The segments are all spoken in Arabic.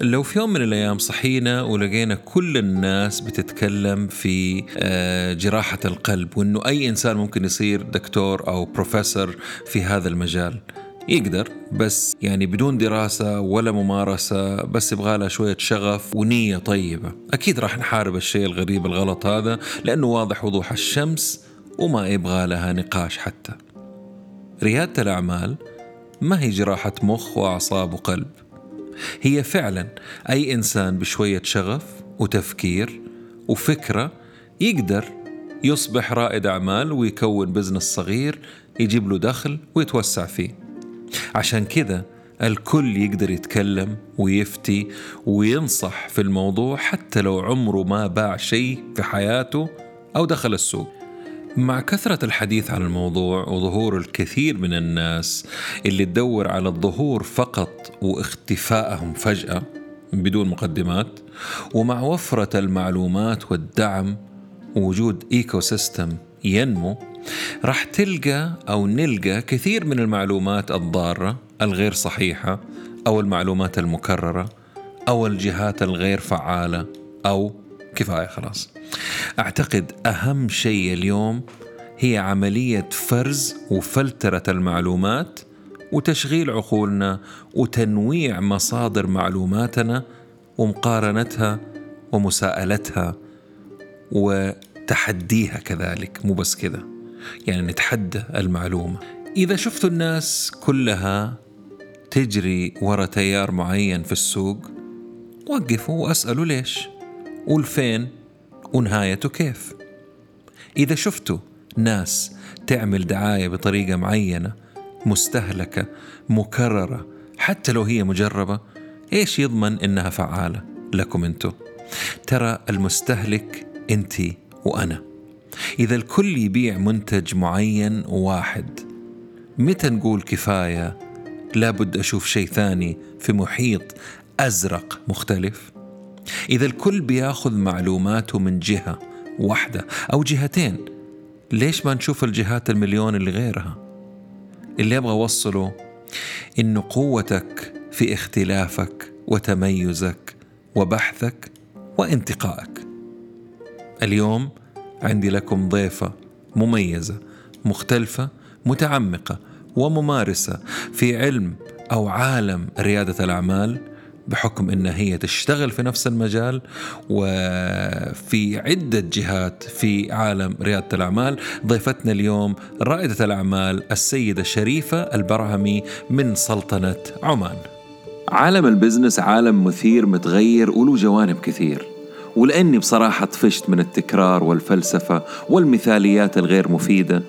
لو في يوم من الأيام صحينا ولقينا كل الناس بتتكلم في آه، جراحة القلب وأنه أي إنسان ممكن يصير دكتور أو بروفيسور في هذا المجال. يقدر بس يعني بدون دراسة ولا ممارسة بس يبغى لها شوية شغف ونية طيبة. أكيد راح نحارب الشيء الغريب الغلط هذا لأنه واضح وضوح الشمس وما يبغى لها نقاش حتى. ريادة الأعمال ما هي جراحة مخ وأعصاب وقلب؟ هي فعلا أي إنسان بشوية شغف وتفكير وفكرة يقدر يصبح رائد أعمال ويكون business صغير يجيب له دخل ويتوسع فيه. عشان كذا الكل يقدر يتكلم ويفتي وينصح في الموضوع حتى لو عمره ما باع شيء في حياته أو دخل السوق. مع كثرة الحديث عن الموضوع وظهور الكثير من الناس اللي تدور على الظهور فقط واختفائهم فجأة بدون مقدمات ومع وفرة المعلومات والدعم ووجود ecosystem ينمو راح تلقى أو نلقى كثير من المعلومات الضارة الغير صحيحة أو المعلومات المكررة أو الجهات الغير فعالة أو كفاية خلاص. أعتقد أهم شيء اليوم هي عملية فرز وفلترة المعلومات وتشغيل عقولنا وتنويع مصادر معلوماتنا ومقارنتها ومساءلتها وتحديها كذلك مو بس كذا. يعني نتحدى المعلومة. إذا شفتوا الناس كلها تجري ورا تيار معين في السوق وقفوا وأسألوا ليش؟ والفين ونهايته كيف. إذا شفتوا ناس تعمل دعاية بطريقة معينة مستهلكة مكررة حتى لو هي مجربة إيش يضمن إنها فعالة لكم أنتو؟ ترى المستهلك أنت وأنا. إذا الكل يبيع منتج معين واحد متى نقول كفاية لابد أشوف شيء ثاني في محيط أزرق مختلف؟ إذا الكل بياخذ معلوماته من جهة واحدة أو جهتين ليش ما نشوف الجهات المليون اللي غيرها؟ اللي أبغى أوصله إنه قوتك في اختلافك وتميزك وبحثك وانتقائك. اليوم عندي لكم ضيفة مميزة مختلفة متعمقة وممارسة في علم أو عالم ريادة الأعمال بحكم انها هي تشتغل في نفس المجال وفي عدة جهات في عالم ريادة الأعمال. ضيفتنا اليوم رائدة الأعمال السيدة شريفة البرهمي من سلطنة عمان. عالم البزنس عالم مثير متغير وله جوانب كثير ولأني بصراحة طفشت من التكرار والفلسفة والمثاليات الغير مفيدة.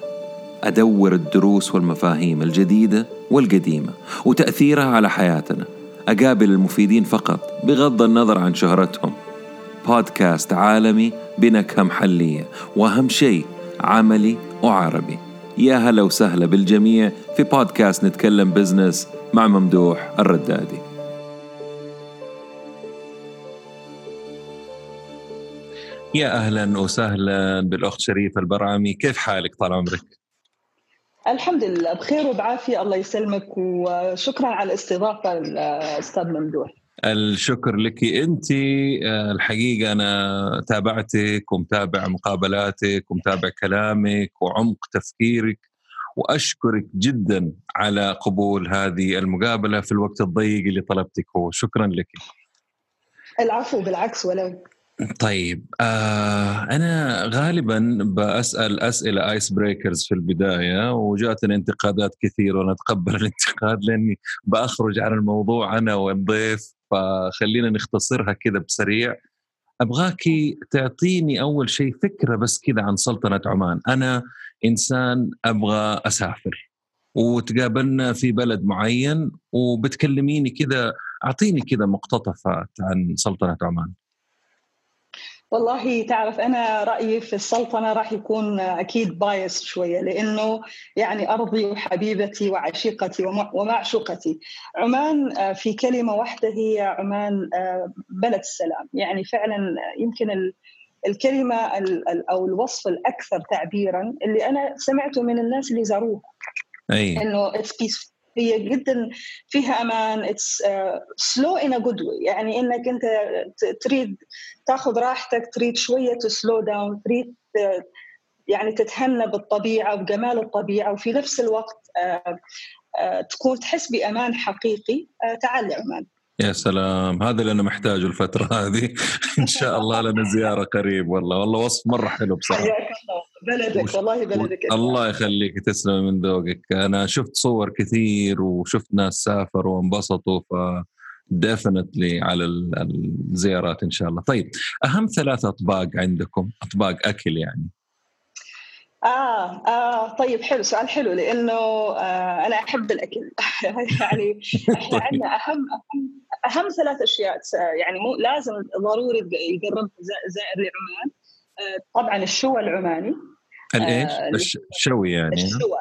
أدور الدروس والمفاهيم الجديدة والقديمة وتأثيرها على حياتنا. أقابل المفيدين فقط بغض النظر عن شهرتهم. بودكاست عالمي بنكهة محلية وأهم شيء عملي وعربي. يا هلا وسهلا بالجميع في بودكاست نتكلم بزنس مع ممدوح الردادي. يا أهلا وسهلا بالأخت شريفة البرعمي. كيف حالك طال عمرك؟ الحمد لله بخير وبعافية الله يسلمك وشكرا على الاستضافة أستاذ ممدوح. الشكر لك أنت. آه، الحقيقة أنا تابعتك ومتابع مقابلاتك ومتابع كلامك وعمق تفكيرك وأشكرك جدا على قبول هذه المقابلة في الوقت الضيق اللي طلبتك هو. شكرا لك. العفو بالعكس ولو. طيب آه أنا غالبا بسال أسئلة ice breakers في البداية وجاتني انتقادات كثير وأنا أتقبل الانتقاد لأني بخرج عن الموضوع أنا والضيف فخلينا نختصرها كذا بسريع. أبغاك تعطيني أول شيء فكرة بس كذا عن سلطنة عمان. أنا إنسان أبغى أسافر وتقابلنا في بلد معين وبتكلميني كذا أعطيني كذا مقتطفات عن سلطنة عمان. والله تعرف أنا رأيي في السلطنه راح يكون أكيد بايس شوية لأنه يعني أرضي وحبيبتي وعشيقتي ومعشوقتي. عمان آه، في كلمة واحدة هي عمان آه، بلد السلام، يعني فعلا يمكن الكلمة أو الوصف الأكثر تعبيرا اللي أنا سمعته من الناس اللي زاروه. أي إنه it's هي جدا فيها أمان. it's slow in a good way يعني إنك أنت تريد تاخذ راحتك تريد شوية ت slow down تريد يعني تتهنى بالطبيعة وبجمال الطبيعة وفي نفس الوقت آه، آه، تكون تحس بأمان حقيقي. آه، تعال لعمان يا سلام. هذا اللي أنا محتاجه الفترة هذه. إن شاء الله لنا زيارة قريب والله. والله وصف مرة حلو بصراحة. حياك الله. بلدك والله بلدك الله يخليك تسلم من ذوقك. أنا شفت صور كثير وشفت ناس سافروا وانبسطوا ف ديفنتلي على الزيارات إن شاء الله. طيب أهم ثلاث أطباق عندكم؟ أطباق أكل يعني. آه, آه طيب حلو سؤال حلو لأنه آه أنا أحب الأكل. يعني إحنا عندنا أهم أهم أهم ثلاث أشياء يعني مو لازم ضروري يقرب زائر لعمان طبعا الشوا العماني الايش؟ آه الشوي يعني الشوا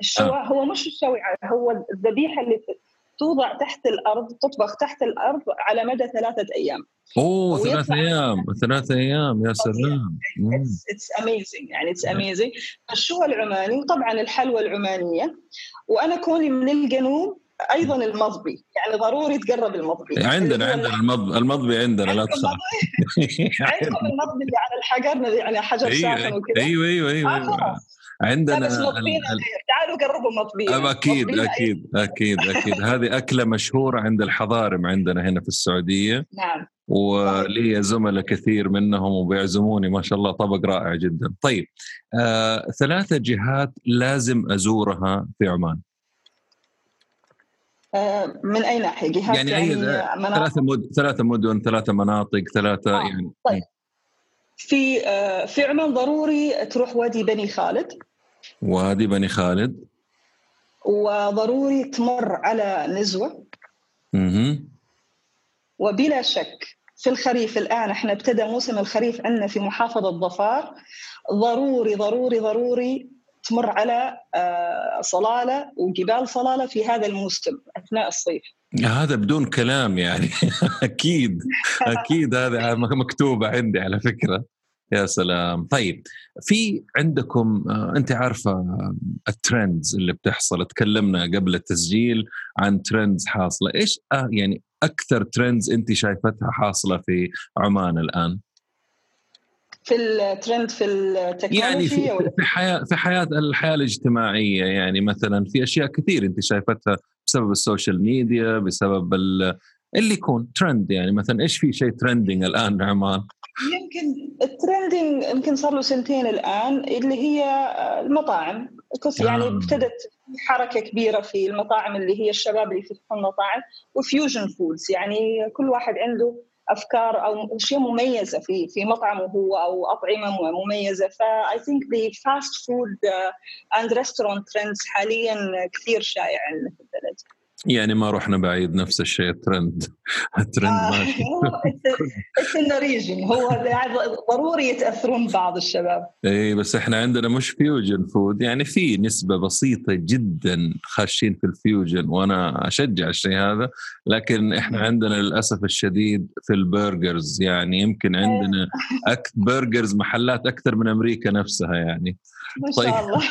الشوا آه. هو مش الشوي هو الذبيحة اللي توضع تحت الأرض تطبخ تحت الأرض على مدى ثلاثة أيام. أوه ثلاث أيام ثلاث أيام يا سلام. it's amazing يعني it's amazing الشوا العماني وطبعا الحلوى العمانية وأنا كوني من الجنوب أيضا المضبي يعني ضروري تقرب المضبي عندنا عندنا المضبي المضبي عندنا لا تخاف. عندكم المضبي اللي على الحجر يعني حجر أيوة ساخن وكذا. أيوه أيوه أيوه, أيوة. آه عندنا تعالوا قربوا مطبيه أكيد أكيد أكيد أكيد. هذه أكلة مشهورة عند الحضارم عندنا هنا في السعودية. نعم. ولي زملاء كثير منهم وبيعزموني ما شاء الله طبق رائع جدا. طيب آه، ثلاثة جهات لازم أزورها في عمان. آه، من أي ناحية؟ جهات يعني, يعني ثلاثة مد... ثلاثة مدن ثلاثة مناطق ثلاثة آه. يعني طيب. في آه، في عمان ضروري تروح وادي بني خالد. وادي بني خالد. وضروري تمر على نزوة. أها وبلا شك في الخريف الآن إحنا ابتدى موسم الخريف عندنا في محافظة ظفار. ضروري ضروري ضروري تمر على آه، صلالة وجبال صلالة في هذا الموسم أثناء الصيف. هذا بدون كلام يعني. أكيد أكيد هذا مكتوبه عندي على فكرة. يا سلام. طيب في عندكم آه، أنت عارفة ال trends اللي بتحصل. تكلمنا قبل التسجيل عن trends حاصلة. إيش آه، يعني أكثر trends أنت شايفتها حاصلة في عمان الآن؟ في الترند في ال technology يعني في, في حياة في حياة الحياة الاجتماعية يعني مثلا في أشياء كثير أنت شايفتها بسبب ال social media بسبب اللي يكون ترند يعني مثلا إيش في شيء trending الآن عمان؟ يمكن ال trending يمكن صار له سنتين الآن اللي هي المطاعم يعني آه. ابتدت حركة كبيرة في المطاعم اللي هي الشباب اللي يفتحون مطاعم و fusion foods يعني كل واحد عنده أفكار أو اشياء مميزه في في مطعمه هو أو أطعمة مميزة. ف I think the fast food and restaurant trends حاليا كثير شائع في البلد. يعني ما رحنا بعيد نفس الشيء ال trend ال trend آه ماشي. هو ضروري يتأثرون بعض الشباب. اي بس إحنا عندنا مش fusion food يعني في نسبة بسيطة جدا خاشين في ال fusion وأنا أشجع الشيء هذا. لكن إحنا عندنا للأسف الشديد في ال burgers يعني يمكن عندنا أك burgers محلات أكثر من أمريكا نفسها يعني. ما شاء طيب. الله.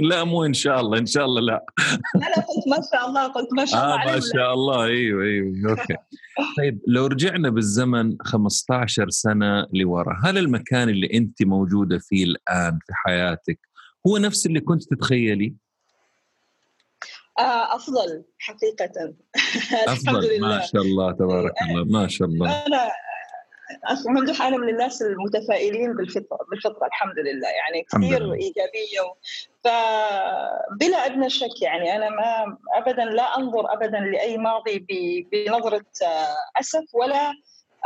لا مو إن شاء الله إن شاء الله لا. لا لا قلت ما شاء الله قلت ما شاء الله آه ما شاء الله. أيوه أيوه أوكي. طيب لو رجعنا بالزمن 15 سنة لورا هل المكان اللي أنت موجودة فيه الآن في حياتك هو نفس اللي كنت تتخيلي؟ آه أفضل حقيقة. الحمد لله. ما شاء الله تبارك الله ما شاء الله. أنا ممدوح أنا من الناس المتفائلين بالفطرة بالفطرة الحمد لله يعني كثير ايجابيه و... فبلا أدنى شك يعني أنا ما ابدا لا أنظر ابدا لأي ماضي بنظرة آه، أسف ولا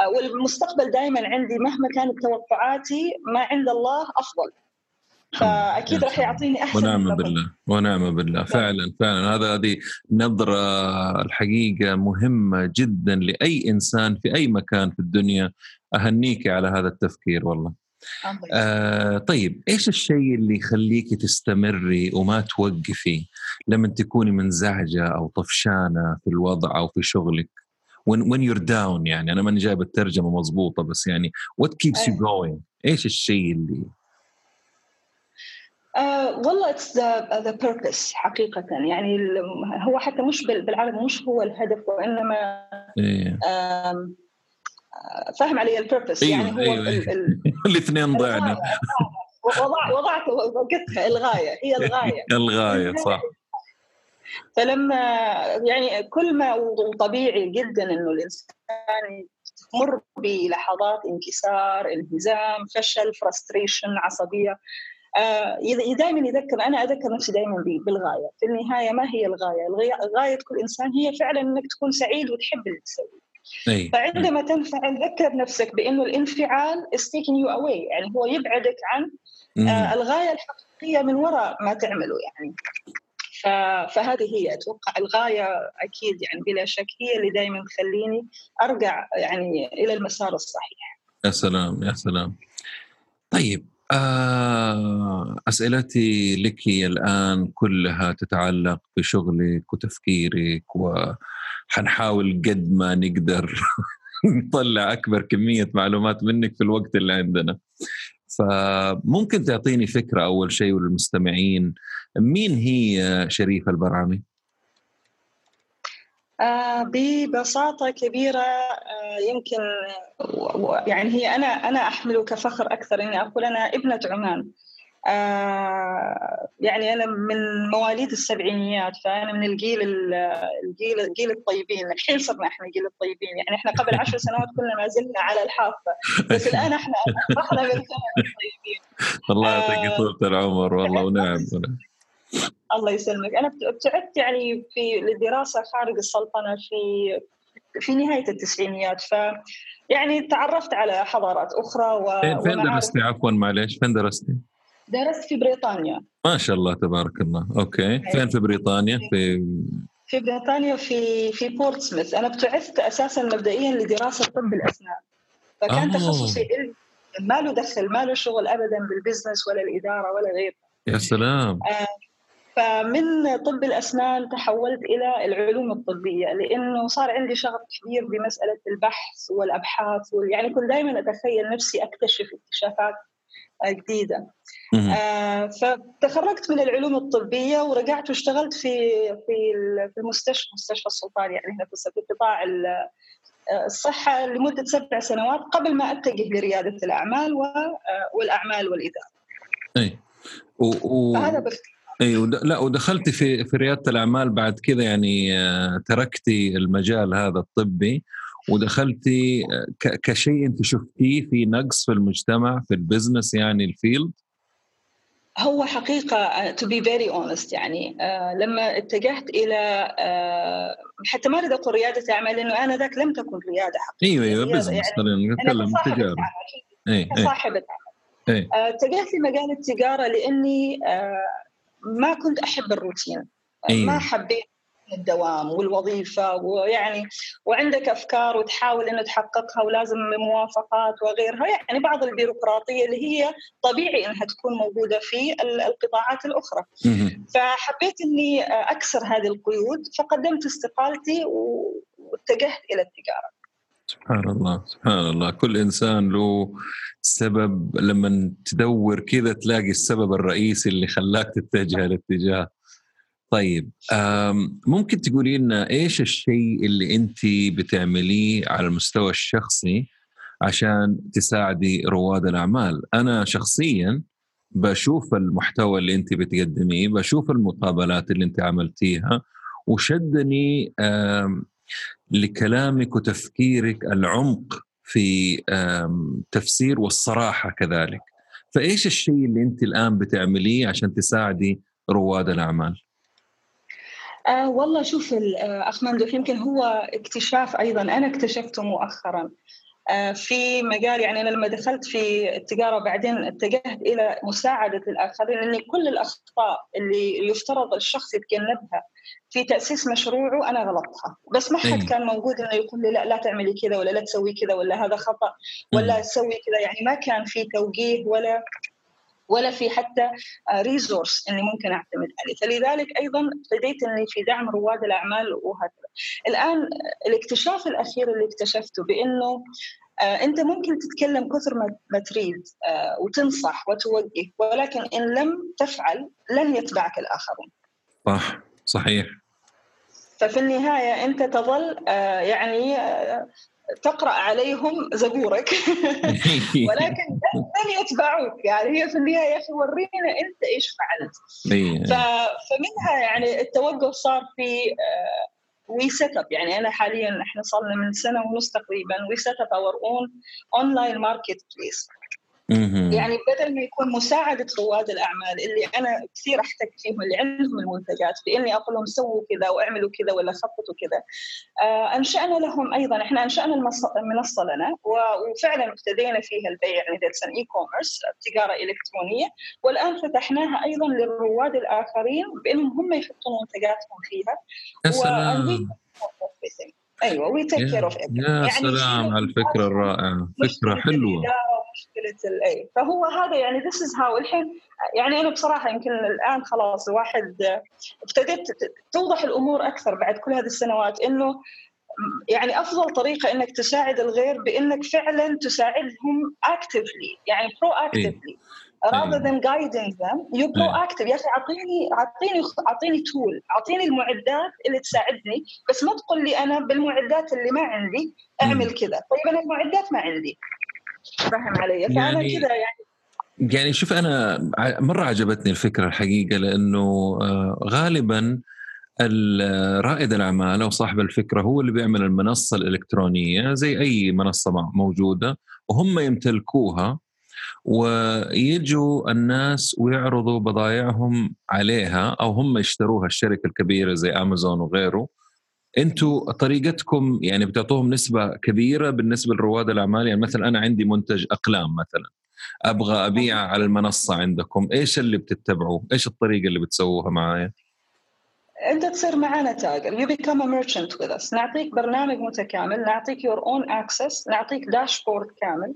آه، والمستقبل دائما عندي مهما كانت توقعاتي ما عند الله أفضل. فأكيد راح يعطيني أحسن ونعم بالله ونعم بالله. نعم. فعلا فعلا. هذا هذه نظرة الحقيقة مهمة جدا لأي إنسان في أي مكان في الدنيا. أهنيك على هذا التفكير والله. آه طيب إيش الشيء اللي يخليك تستمري وما توقفي لما تكوني منزعجة أو طفشانة في الوضع أو في شغلك؟ When when you're down يعني. أنا ماني جايب الترجمة مضبوطة بس يعني what keeps you going إيش الشيء اللي والله it's the purpose حقيقة. يعني هو حتى مش بالعربي مش هو الهدف وإنما إيه. فاهم علي ال purpose أيوه يعني هو أيوه أيوه. الاثنين ضعنا وضعت وقتها الغاية هي الغاية. الغاية صح. فلما يعني كل ما وطبيعي جدا إنه الإنسان تمر بلحظات انكسار انهزام فشل frustration عصبية. آه دائما يذكر أنا أذكر نفسي دائما بالغاية في النهاية ما هي الغاية غاية كل إنسان هي فعلا إنك تكون سعيد وتحب اللي تسويه أي. فعندما تنفعل ذكر نفسك بأنه الانفعال is taking you away يعني هو يبعدك عن آه الغاية الحقيقية من وراء ما تعمله يعني فهذه هي أتوقع الغاية أكيد يعني بلا شك هي اللي دائما تخليني أرجع يعني إلى المسار الصحيح. يا سلام يا سلام. طيب آه أسئلتي لك الآن كلها تتعلق بشغلك وتفكيرك وحنحاول قد ما نقدر نطلع أكبر كمية معلومات منك في الوقت اللي عندنا. فممكن تعطيني فكرة أول شيء وللمستمعين مين هي شريفة البرعمي؟ آه ببساطة كبيرة آه يمكن يعني هي أنا أنا أحمل كفخر أكثر إني أقول أنا ابنة عمان. آه يعني أنا من مواليد السبعينيات فأنا من الجيل الجيل الجيل الطيبين. الحين صرنا إحنا جيل الطيبين يعني إحنا قبل عشر سنوات كنا ما زلنا على الحافة. بس الآن إحنا اصبحنا من الطيبين. الله يعطيك طولة العمر والله ونعم. الله يسلمك. أنا ابتعدت يعني في للدراسه خارج السلطنة في في نهاية التسعينيات ف يعني تعرفت على حضارات أخرى و فين درستي؟ عفوا معلش فين درستي؟ درست في بريطانيا. ما شاء الله تبارك الله. أوكي. فين في بريطانيا؟ في في بريطانيا في في بورتسموث. أنا ابتعثت أساسا مبدئيا لدراسة طب الأسنان. فكان آه. تخصصي ما له دخل ما له شغل ابدا بالبزنس ولا الإدارة ولا غيره. يا سلام. آه. فمن طب الأسنان تحولت إلى العلوم الطبية لأنه صار عندي شغف كبير بمسألة البحث والأبحاث يعني كنت دائما أتخيل نفسي أكتشف اكتشافات جديدة. آه فتخرجت من العلوم الطبية ورجعت واشتغلت في في في المستشفى مستشفى السلطان يعني هنا في قطاع آه، الصحة لمدة سبع سنوات قبل ما أتجه لريادة الأعمال آه، والأعمال والإدارة. أي. و... و... باختصار إي ود... لا ودخلتي في في ريادة الأعمال بعد كذا يعني آه، تركتي المجال هذا الطبي ودخلتي كشيء أنت شفتيه في نقص في المجتمع في ال business يعني ال field؟ هو حقيقة to be very honest يعني آه لما اتجهت إلى آه حتى ما أريد أقول ريادة أعمال لأنه أنا ذاك لم تكن ريادة حقيقة أيوه أيوه business يعني خلينا نتكلم تجارة. كصاحبة عمل. آه اتجهت لمجال التجارة لأني آه ما كنت أحب الروتين. أيوه. ما حبيت الدوام والوظيفة ويعني وعندك أفكار وتحاول أنه تحققها ولازم موافقات وغيرها. يعني بعض البيروقراطية اللي هي طبيعي أنها تكون موجودة في القطاعات الأخرى. فحبيت أني أكسر هذه القيود فقدمت استقالتي واتجهت إلى التجارة. سبحان الله سبحان الله. كل إنسان له سبب. لما تدور كذا تلاقي السبب الرئيسي اللي خلاك تتجه الاتجاه. طيب ممكن تقولي لنا إيش الشيء اللي أنت بتعمليه على المستوى الشخصي عشان تساعدي رواد الأعمال؟ أنا شخصيا بشوف المحتوى اللي أنت بتقدميه بشوف المقابلات اللي أنت عملتيها وشدني لكلامك وتفكيرك العمق في تفسير والصراحة كذلك. فإيش الشيء اللي أنت الآن بتعمليه عشان تساعدي رواد الأعمال؟ آه والله شوف آه، أخ ممدوح يمكن هو اكتشاف أيضا. أنا اكتشفته مؤخرا. في مجال يعني أنا لما دخلت في التجارة بعدين اتجهت إلى مساعدة الآخرين لاني كل الأخطاء اللي يفترض الشخص يتجنبها في تأسيس مشروعه أنا غلطها بس ما حد أيه. كان موجود إنه يقول لي لا لا تعملي كذا ولا لا تسوي كذا ولا هذا خطأ ولا تسوي كذا. يعني ما كان في توجيه ولا ولا في حتى ريسورس إني ممكن أعتمد عليه. فلذلك أيضا ابتديت إني في دعم رواد الأعمال وهكذا. الآن الاكتشاف الأخير اللي اكتشفته بإنه أنت ممكن تتكلم كثر ما تريد وتنصح وتوجه ولكن إن لم تفعل لن يتبعك الآخرون. صح. صحيح. ففي النهاية أنت تظل يعني تقرأ عليهم زبورك. ولكن لن يتبعوك. يعني هي في النهاية يا أخي ورينا أنت إيش فعلت. فمنها يعني التوقف صار في we set up يعني أنا حاليا إحنا صار لنا من سنة ونص تقريبا. we set up our own online marketplace يعني بدل ما يكون مساعدة رواد الأعمال اللي أنا كثير أحتك فيهم اللي عندهم المنتجات بإني أقول لهم سووا كذا وأعملوا كذا ولا خططوا كذا آه أنشأنا لهم أيضا إحنا أنشأنا المنصة لنا وفعلا ابتدينا فيها البيع يعني that's e-commerce تجارة إلكترونية والآن فتحناها أيضا للرواد الآخرين بإنهم هم يحطون منتجاتهم فيها. يا سلام. أيوه we take care of يا يعني سلام على الفكرة الرائعة. فكرة حلوة. مشكلة ال I فهو هذا يعني this is how الحين يعني أنا بصراحة يمكن الآن خلاص الواحد ابتديت توضح الأمور أكثر بعد كل هذه السنوات إنه يعني أفضل طريقة إنك تساعد الغير بإنك فعلا تساعدهم اكتفلي يعني برو اكتفلي rather than guiding them you proactive. يا أخي أعطيني أعطيني أعطيني تول أعطيني المعدات اللي تساعدني بس ما تقول لي أنا بالمعدات اللي ما عندي أعمل كذا. طيب أنا المعدات ما عندي. فاهم علي. فأنا يعني كذا يعني يعني شوف أنا مرة عجبتني الفكرة الحقيقة لأنه غالبا رائد الأعمال أو صاحب الفكرة هو اللي بيعمل المنصة الإلكترونية زي أي منصة موجودة وهم يمتلكوها ويجوا الناس ويعرضوا بضائعهم عليها أو هم يشتروها الشركة الكبيرة زي امازون وغيره. أنتم طريقتكم يعني بتعطوهم نسبة كبيرة بالنسبة لرواد الأعمال؟ يعني مثلا أنا عندي منتج أقلام مثلا أبغى أبيع على المنصة عندكم إيش اللي بتتبعوه؟ إيش الطريقة اللي بتسووها معايا؟ أنت تصير معنا تاجر you become a merchant with us نعطيك برنامج متكامل نعطيك your own access نعطيك dashboard كامل.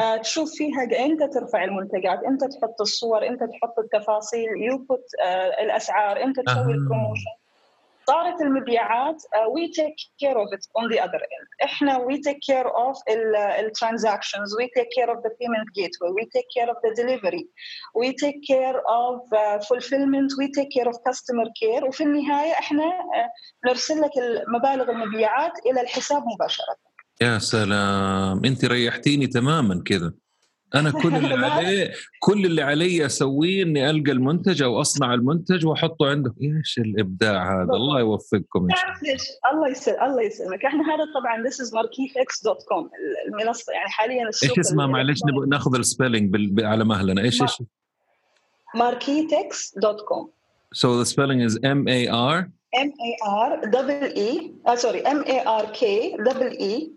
آه تشوف فيها أنت ترفع المنتجات أنت تحط الصور أنت تحط التفاصيل you put آه الأسعار أنت تسوي ال promotion صارت المبيعات we take care of it on the other end إحنا we take care of ال transactions we take care of the payment gate we take care of the delivery we take care of fulfillment we take care of customer care وفي النهاية إحنا uh, نرسل لك مبالغ المبيعات إلى الحساب مباشرة. يا سلام. أنت ريحتيني تماما كذا. أنا كل اللي عليه كل اللي علي أسويه إني ألقى المنتج أو أصنع المنتج وأحطه عنده إيش الإبداع هذا؟ الله يوفقكم تعرف ليش؟ الله يسلمك الله يسلمك. إحنا هذا طبعا this is markitex.com المنصة يعني حاليا السوق إيش اسمها معلش ناخذ ال spelling على مهلنا. إيش إيش؟ markitex.com so the spelling is M A R M A R double E uh, sorry M A R K double E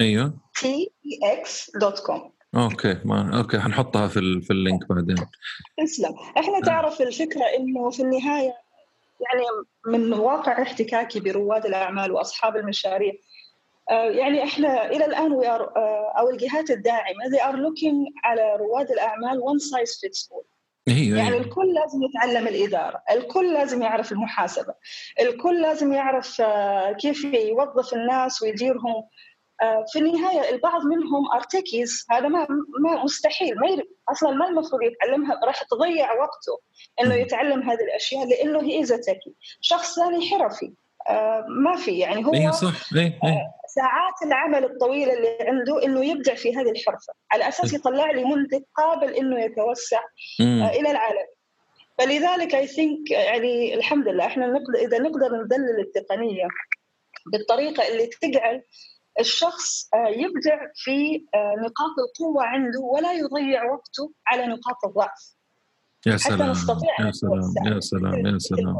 أيوه. T E X dot com أوكي ما أوكي حنحطها في في ال link بعدين. تسلم. إحنا تعرف الفكرة إنه في النهاية يعني من واقع احتكاكي برواد الأعمال وأصحاب المشاريع يعني إحنا إلى الآن we are أو الجهات الداعمة they are looking على رواد الأعمال one size fits all. أيوة يعني الكل لازم يتعلم الإدارة الكل لازم يعرف المحاسبة الكل لازم يعرف كيف يوظف الناس ويديرهم. في النهاية البعض منهم artisans هذا ما, ما مستحيل ما أصلا ما المفروض يتعلمها راح تضيع وقته إنه يتعلم هذه الأشياء لأنه هي تكي شخص ثاني حرفي. آه ما في يعني هو أيه صح. أيه أيه. آه ساعات العمل الطويله اللي عنده إنه يبدع في هذه الحرفة. على أساس يطلع لي منتج قابل إنه يتوسع آه إلى العالم. فلذلك اي ثينك يعني الحمد لله إحنا نقدر إذا نقدر ندلل التقنية بالطريقة اللي تجعل الشخص يبدع في نقاط القوة عنده ولا يضيع وقته على نقاط الضعف. يا سلام حتى نستطيع يا سلام يا سلام يا سلام.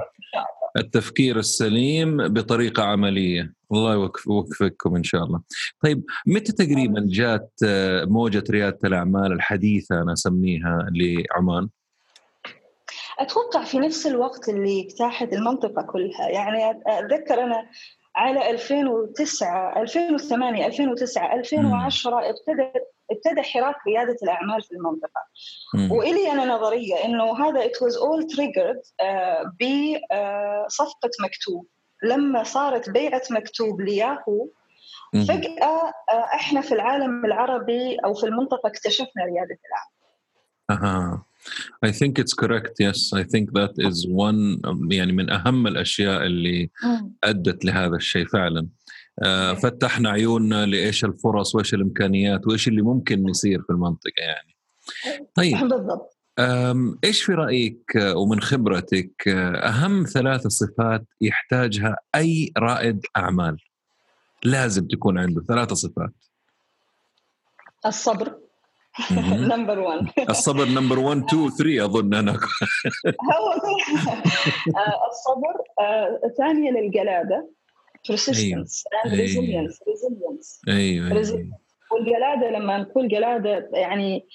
التفكير السليم بطريقة عملية. الله يوفقكم إن شاء الله. طيب متى تقريبا جات موجة ريادة الأعمال الحديثة أنا أسميها لعمان؟ أتوقع في نفس الوقت اللي اجتاحت المنطقة كلها. يعني أتذكر أنا على 2009 2008 2009 2010 ابتدى ابتدى حراك رياده الأعمال في المنطقة. مم. وإلي أنا نظرية إنه هذا it was all triggered uh, بصفقه uh, مكتوب. لما صارت بيعة مكتوب لياهو فجأة إحنا في العالم العربي أو في المنطقة اكتشفنا رياده الأعمال. أها. I think it's correct yes. I think that is one يعني من أهم الأشياء اللي أدت لهذا الشيء فعلا. آه فتحنا عيوننا لإيش الفرص وإيش الإمكانيات وإيش اللي ممكن يصير في المنطقة يعني. طيب. بالضبط. إيش في رأيك ومن خبرتك أهم ثلاث صفات يحتاجها أي رائد أعمال؟ لازم تكون عنده ثلاث صفات. الصبر. number 1 الصبر number 1 2 3 أظن أنا. هو آه، الصبر آه، ثانيا الجلادة. Persistence and resilience resilience. أيوه, أيوة. والجلادة لما نقول جلادة يعني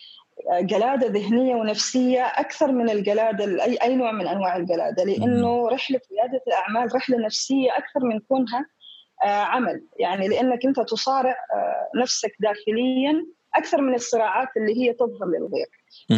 جلادة ذهنية ونفسية أكثر من الجلادة اي أي نوع من أنواع الجلادة. لأنه رحلة رياده الأعمال رحلة نفسية أكثر من كونها آه، عمل. يعني لأنك أنت تصارع آه، نفسك داخليا أكثر من الصراعات اللي هي تظهر للغير.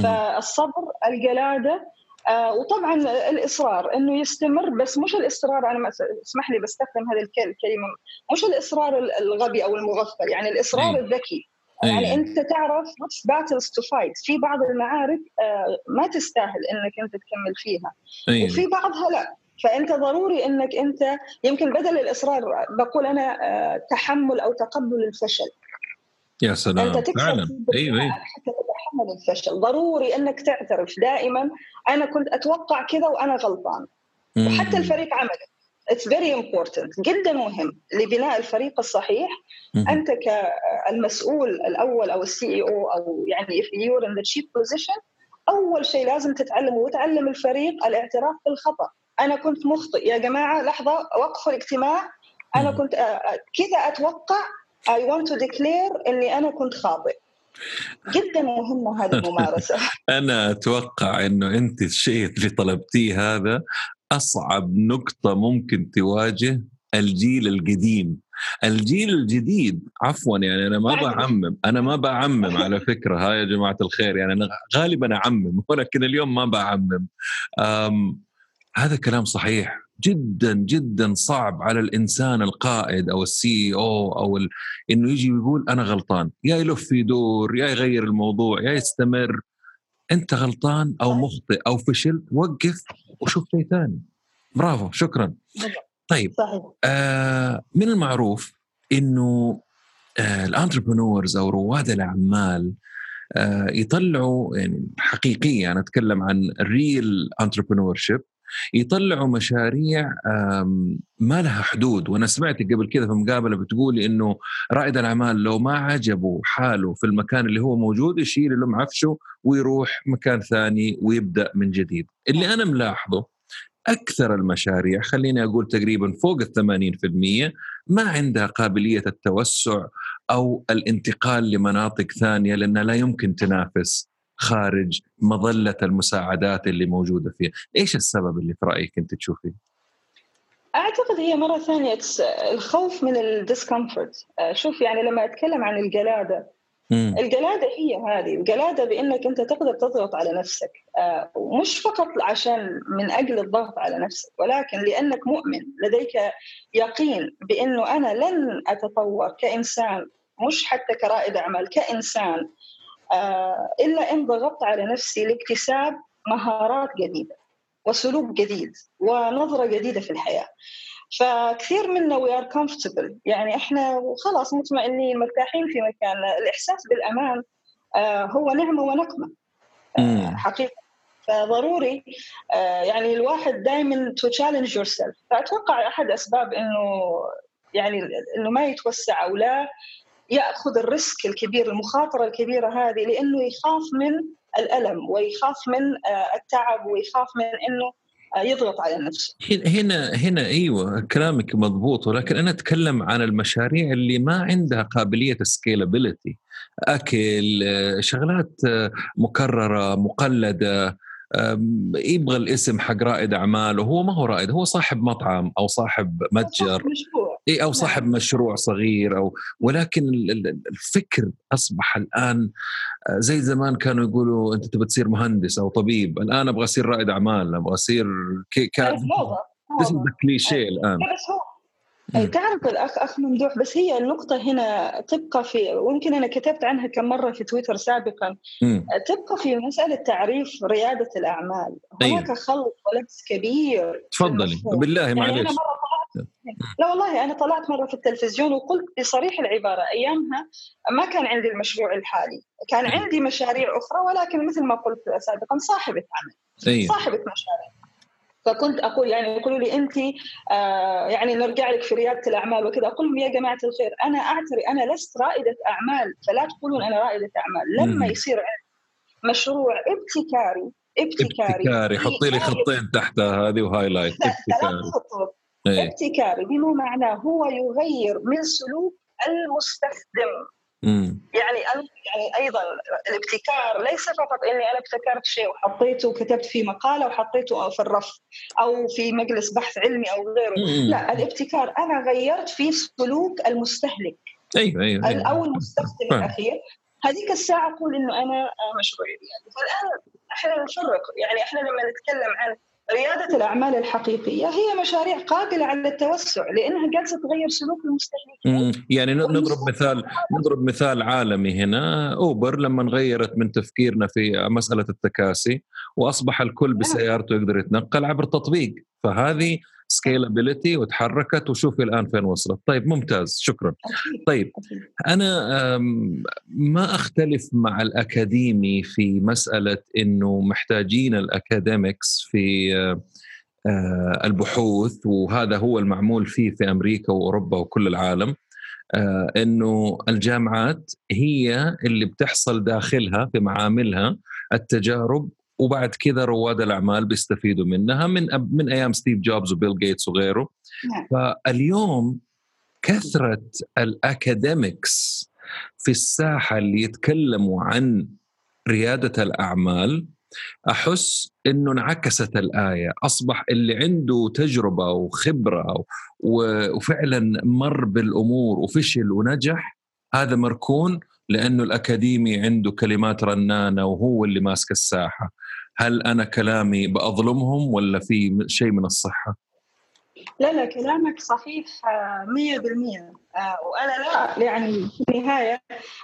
فالصبر الجلادة آه وطبعا الإصرار إنه يستمر بس مش الإصرار أنا اسمح لي بستخدم هذه الكلمة مش الإصرار الغبي أو المغفل يعني الإصرار الذكي. يعني أيه. أنت تعرف battles to fight في بعض المعارك آه ما تستاهل إنك أنت تكمل فيها. أيه. وفي بعضها لا. فأنت ضروري إنك أنت يمكن بدل الإصرار بقول أنا آه تحمل أو تقبل الفشل. يا سلام. فعلا. أيوه أيوه حتى تتحمل الفشل. ضروري إنك تعترف. دائما أنا كنت أتوقع كذا وأنا غلطان. وحتى الفريق عمل. it's very important جدا مهم. لبناء الفريق الصحيح. أنت كالمسؤول الأول أو ال CEO أو يعني if you're in the chief position أول شيء لازم تتعلمه وتعلم الفريق الاعتراف بالخطأ. أنا كنت مخطئ. يا جماعة لحظة. وقفوا الاجتماع. أنا كنت كذا أتوقع I want to declare إني أنا كنت خاطئ. جدا مهمه هذه الممارسة. أنا أتوقع إنه أنت الشيء اللي طلبتيه هذا أصعب نقطة ممكن تواجه الجيل القديم. الجيل الجديد عفوا يعني أنا ما بعمم أنا ما بعمم على فكرة هاي يا جماعة الخير يعني أنا غالبا أعمم ولكن اليوم ما بعمم. هذا كلام صحيح. جدا جدا صعب على الإنسان القائد أو ال CEO أو ال... إنه يجي ويقول أنا غلطان. يا يلف يدور يا يغير الموضوع يا يستمر. أنت غلطان أو مخطئ أو فشلت وقف وشوف شيء ثاني. برافو شكرا. طيب صحيح. آه من المعروف إنه آه ال entrepreneurs أو رواد الأعمال آه يطلعوا يعني حقيقيه أنا أتكلم عن real entrepreneurship يطلعوا مشاريع ما لها حدود. وأنا سمعت قبل كذا في مقابلة بتقولي إنه رائد الأعمال لو ما عجبه حاله في المكان اللي هو موجود يشيل له معفشه ويروح مكان ثاني ويبدأ من جديد. اللي أنا ملاحظه أكثر المشاريع خليني أقول تقريبا فوق ال 80% ما عندها قابلية التوسع أو الانتقال لمناطق ثانية لأنها لا يمكن تنافس. خارج مظلة المساعدات اللي موجودة فيها، إيش السبب اللي في رأيك أنت تشوفيه؟ أعتقد هي مرة ثانية الخوف من الديسكمفورت، آه، شوف يعني لما أتكلم عن الجلاده الجلاده هي هذه. الجلاده بإنك أنت تقدر تضغط على نفسك. آه، مش فقط عشان من أجل الضغط على نفسك ولكن لأنك مؤمن. لديك يقين بإنه أنا لن أتطور كإنسان مش حتى كرائد أعمال كإنسان. آه، إلا إن ضغطت على نفسي لاكتساب مهارات جديدة وسلوك جديد ونظرة جديدة في الحياة. فكثير منا we are comfortable يعني إحنا خلاص مطمئنين مرتاحين في مكاننا الإحساس بالأمان آه، هو نعمة ونقمة. آه، حقيقة. فضروري يعني الواحد دائما to challenge yourself فأتوقع أحد أسباب إنه يعني إنه ما يتوسع أو لا يأخذ ال risk الكبير المخاطرة الكبيرة هذه لأنه يخاف من الألم ويخاف من آه، التعب ويخاف من إنه آه، يضغط على نفسه. هنا هنا أيوه كلامك مضبوط ولكن أنا أتكلم عن المشاريع اللي ما عندها قابلية scalability أكل آه، شغلات مكررة مقلدة يبغى الاسم حق رائد أعمال وهو ما هو رائد هو صاحب مطعم أو صاحب متجر. اي أو صاحب نعم. مشروع صغير أو ولكن الفكر أصبح الآن آه، زي زمان كانوا يقولوا أنت تبغى تصير مهندس أو طبيب الآن أبغى أصير رائد أعمال أبغى أصير كي كان كليشيه الآن. أي تعرف الأخ أخ ممدوح بس هي النقطة هنا تبقى في ويمكن أنا كتبت عنها كم مرة في تويتر سابقا. م. تبقى في مسألة تعريف ريادة الأعمال. هناك أيوه. خلط ولبس كبير تفضلي. بالله معلش. يعني لا والله أنا طلعت مرة في التلفزيون وقلت بصريح العبارة أيامها ما كان عندي المشروع الحالي كان عندي مشاريع أخرى ولكن مثل ما قلت سابقا صاحبة عمل أيوه. صاحبة مشاريع. فكنت أقول يعني يقولوا لي انت آه يعني نرجع لك في ريادة الأعمال وكذا أقول لهم يا جماعة الخير أنا أعتري أنا لست رائدة أعمال فلا تقولون أنا رائدة أعمال. لما يصير عندي مشروع ابتكاري ابتكاري ابتكاري حطي لي خطين تحتها هذه و highlight ابتكاري. إيه. ابتكاري بما معناه هو يغير من سلوك المستخدم مم. يعني يعني أيضا الابتكار ليس فقط إني أنا ابتكرت شيء وحطيته وكتبت فيه مقالة وحطيته في الرف أو في مجلس بحث علمي أو غيره مم. لا الابتكار أنا غيرت في سلوك المستهلك أيوه أيوه, أيوة. أو المستخدم الأخير هذيك الساعة أقول إنه أنا مشروعي يعني فالآن إحنا نفرق يعني إحنا لما نتكلم عن ريادة الأعمال الحقيقية هي مشاريع قابلة على التوسع لأنها جالسة تغير سلوك المستهلكين. يعني نضرب مثال نضرب مثال عالمي هنا. أوبر لما غيرت من تفكيرنا في مسألة التكاسي وأصبح الكل نعم. بسيارته يقدر يتنقل عبر تطبيق. فهذه scalability وتحركت وشوفي الآن فين وصلت. طيب ممتاز. شكرا. طيب أنا ما أختلف مع الأكاديمي في مسألة إنه محتاجين ال academics في آه، البحوث وهذا هو المعمول فيه في أمريكا وأوروبا وكل العالم آه، إنه الجامعات هي اللي بتحصل داخلها في معاملها التجارب وبعد كذا رواد الأعمال بيستفيدوا منها من من أيام ستيف جوبز وبيل جيتس وغيره. نعم. فاليوم كثرة ال academics في الساحة اللي يتكلموا عن ريادة الأعمال أحس إنه انعكست الآية. أصبح اللي عنده تجربة وخبرة وفعلا مر بالأمور وفشل ونجح هذا مركون لأنه الأكاديمي عنده كلمات رنانة وهو اللي ماسك الساحة. هل أنا كلامي بأظلمهم ولا في شيء من الصحة؟ لا لا كلامك صحيح 100% آه، آه، وأنا لا يعني في النهاية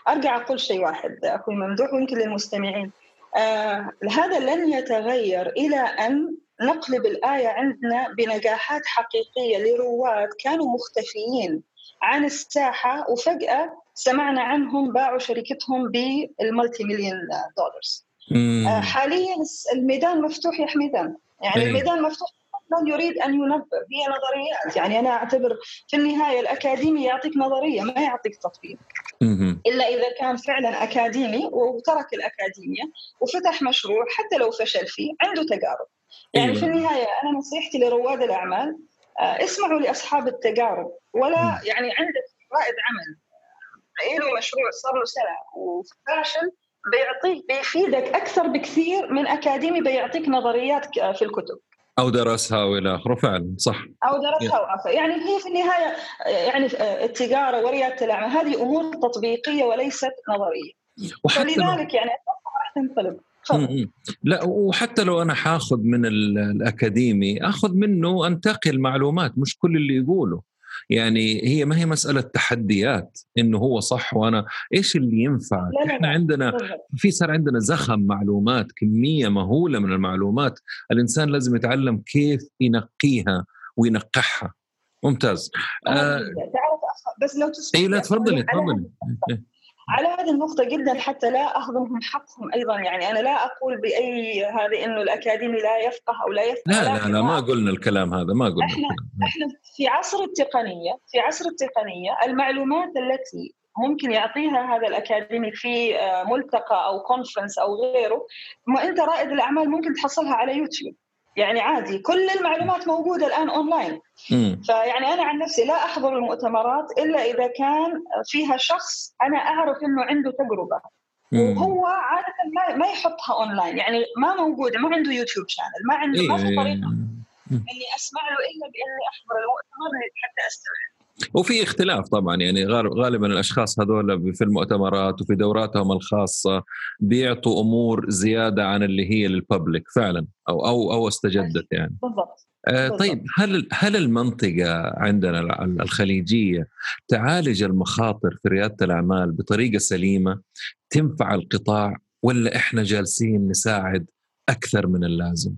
أرجع أقول شيء واحد أخوي ممدوح ويمكن للمستمعين. آه هذا لن يتغير إلى أن نقلب الآية عندنا بنجاحات حقيقية. لرواد كانوا مختفيين عن الساحة وفجأة سمعنا عنهم باعوا شركتهم بالملتي مليون دولارز. آه حاليا الميدان مفتوح يا حميدان. يعني أيه. الميدان مفتوح من يريد أن ينظر هي نظريات. يعني أنا أعتبر في النهاية الأكاديمي يعطيك نظرية ما يعطيك تطبيق. إلا إذا كان فعلا أكاديمي وترك الأكاديمية وفتح مشروع حتى لو فشل فيه عنده تجارب. يعني أيوة. في النهاية أنا نصيحتي لرواد الأعمال آه، اسمعوا لأصحاب التجارب. ولا يعني عندك رائد عمل له مشروع صار له سنة وفاشل بيعطيك بيفيدك أكثر بكثير من أكاديمي بيعطيك نظريات في الكتب. أو درسها والى آخره فعلا صح. أو درسها وعفا. يعني هي في النهاية يعني التجارة وريادة الأعمال هذه أمور تطبيقية وليست نظرية. فلذلك يعني راح تنقلب. لا وحتى لو أنا حاخذ من الأكاديمي أخذ منه أنتقل معلومات مش كل اللي يقوله. يعني هي ما هي مسألة تحديات إنه هو صح وأنا إيش اللي ينفع؟ إحنا عندنا في صار عندنا زخم معلومات كمية مهولة من المعلومات الإنسان لازم يتعلم كيف ينقيها وينقحها. ممتاز. آه بس لو تسمح اي لا تفضلي تفضلي. على هذه النقطة جدا حتى لا أهضمهم حقهم أيضا. يعني أنا لا أقول بأي هذه إنه الأكاديمي لا يفقه أو لا يفقه لا لا لا ما قلنا الكلام هذا ما قلنا إحنا, إحنا في عصر التقنية في عصر التقنية المعلومات التي ممكن يعطيها هذا الأكاديمي في آه، ملتقى أو conference أو غيره ما أنت رائد الأعمال ممكن تحصلها على يوتيوب. يعني عادي كل المعلومات موجودة الآن اونلاين فيعني أنا عن نفسي لا أحضر المؤتمرات إلا إذا كان فيها شخص أنا أعرف إنه عنده تجربة. وهو عادة ما يحطها اونلاين يعني ما موجوده ما عنده يوتيوب channel ما عنده ما في إيه. طريقه إني أسمع له إلا بإني أحضر المؤتمر حتى استوعب وفي اختلاف طبعا يعني غالبا الأشخاص هذول في المؤتمرات وفي دوراتهم الخاصة بيعطوا أمور زيادة عن اللي هي لل public فعلا أو أو أو استجدت يعني. بالضبط. آه طيب هل هل المنطقة عندنا الخليجية تعالج المخاطر في ريادة الأعمال بطريقة سليمة تنفع القطاع ولا إحنا جالسين نساعد أكثر من اللازم؟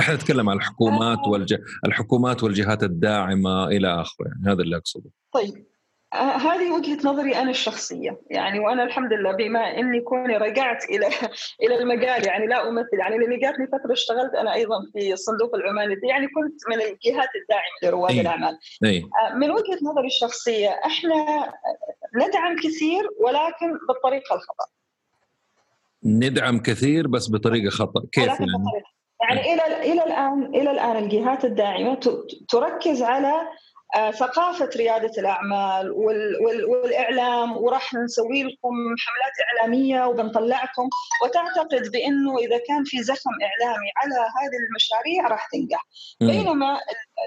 إحنا نتكلم عن الحكومات آه. والج... الحكومات والجهات الداعمة إلى آخره يعني هذا اللي أقصده. طيب آه، هذه وجهة نظري أنا الشخصية يعني وأنا الحمد لله بما إني كوني رجعت إلى إلى المجال يعني لا أمثل يعني لأني جاتني فترة اشتغلت أنا أيضا في صندوق العمال يعني كنت من الجهات الداعمة لرواد أي. الأعمال أي. آه، من وجهة نظري الشخصية إحنا ندعم كثير ولكن بالطريقة الخطأ ندعم كثير بس بطريقة خطأ كيف يعني؟ يعني إلى إلى الان إلى الآن الجهات الداعمة تركز على آه، ثقافة ريادة الأعمال والإعلام وراح نسوي لكم حملات إعلامية وبنطلعكم وتعتقد بأنه إذا كان في زخم إعلامي على هذه المشاريع راح تنجح. بينما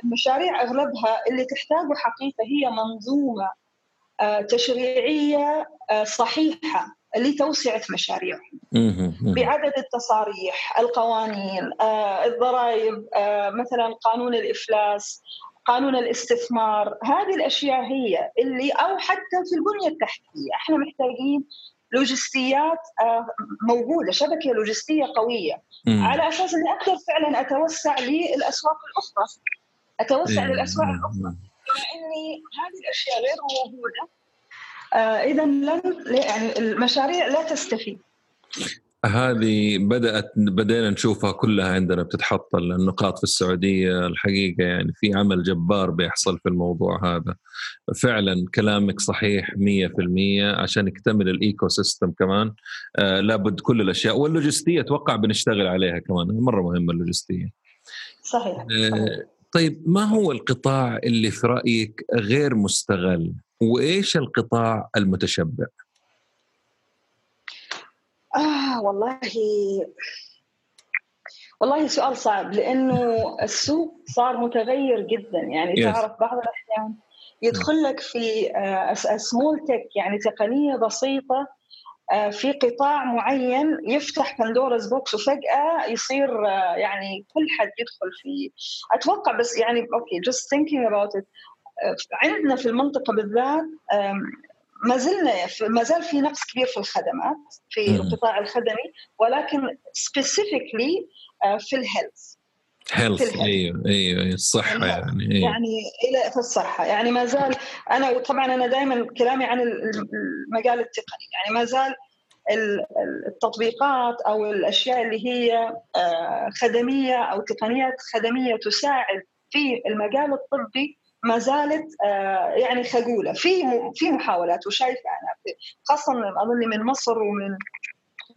المشاريع أغلبها اللي تحتاجه حقيقة هي منظومة آه، تشريعية آه، صحيحة. لتوسعة مشاريعهم. بعدد التصاريح القوانين الضرائب مثلا قانون الإفلاس قانون الاستثمار. هذه الأشياء هي اللي أو حتى في البنية التحتية إحنا محتاجين لوجستيات آه، موجودة شبكة لوجستية قوية. مم. على أساس إني أقدر فعلا أتوسع للأسواق الأخرى. أتوسع مم. للأسواق الأخرى. بما إني هذه الأشياء غير موجودة آه اذا لن يعني المشاريع لا تستفيد. هذه بدات بدينا نشوفها كلها عندنا بتتحط النقاط في السعودية الحقيقة يعني في عمل جبار بيحصل في الموضوع هذا. فعلا كلامك صحيح 100% عشان يكتمل ال ecosystem كمان. آه لابد كل الأشياء واللوجستية أتوقع بنشتغل عليها كمان مرة مهمة اللوجستية. صحيح, صحيح. آه طيب ما هو القطاع اللي في رأيك غير مستغل؟ وإيش القطاع المتشبع؟ آه والله والله سؤال صعب لأنه السوق صار متغير جدا يعني yes. تعرف بعض الأحيان يدخل لك في small tech يعني تقنية بسيطة آه، في قطاع معين يفتح Pandora's box وفجأة يصير آه، يعني كل حد يدخل فيه أتوقع بس يعني okay just thinking about عندنا في المنطقة بالذات ما زلنا ما زال في نقص كبير في الخدمات في. القطاع الخدمي ولكن specifically آه، في ال health health أيوه أيوه الصحة يعني أيوه. يعني إلى في الصحة. يعني ما زال أنا طبعا أنا دائما كلامي عن المجال التقني. يعني ما زال التطبيقات أو الأشياء اللي هي آه، خدمية أو تقنيات خدمية تساعد في المجال الطبي ما زالت آه، يعني خجولة. في في محاولات وشايفة أنا خاصة أظن من مصر ومن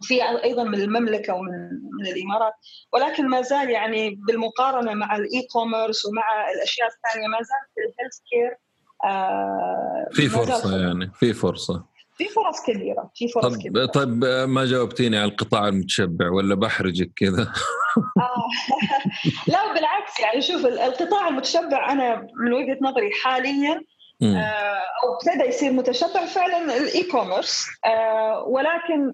في أيضا من المملكة ومن من الإمارات. ولكن ما زال يعني بالمقارنة مع ال e-commerce ومع الأشياء الثانية ما زال في ال healthcare آه في فرصة يعني في فرصة. في فرص كبيرة في فرص طب كبيرة. طيب ما جاوبتيني على القطاع المتشبع ولا بحرجك كذا؟ آه. لا بالعكس يعني شوف القطاع المتشبع أنا من وجهة نظري حاليا آه، أو ابتدى يصير متشبع فعلا ال e-commerce آه، ولكن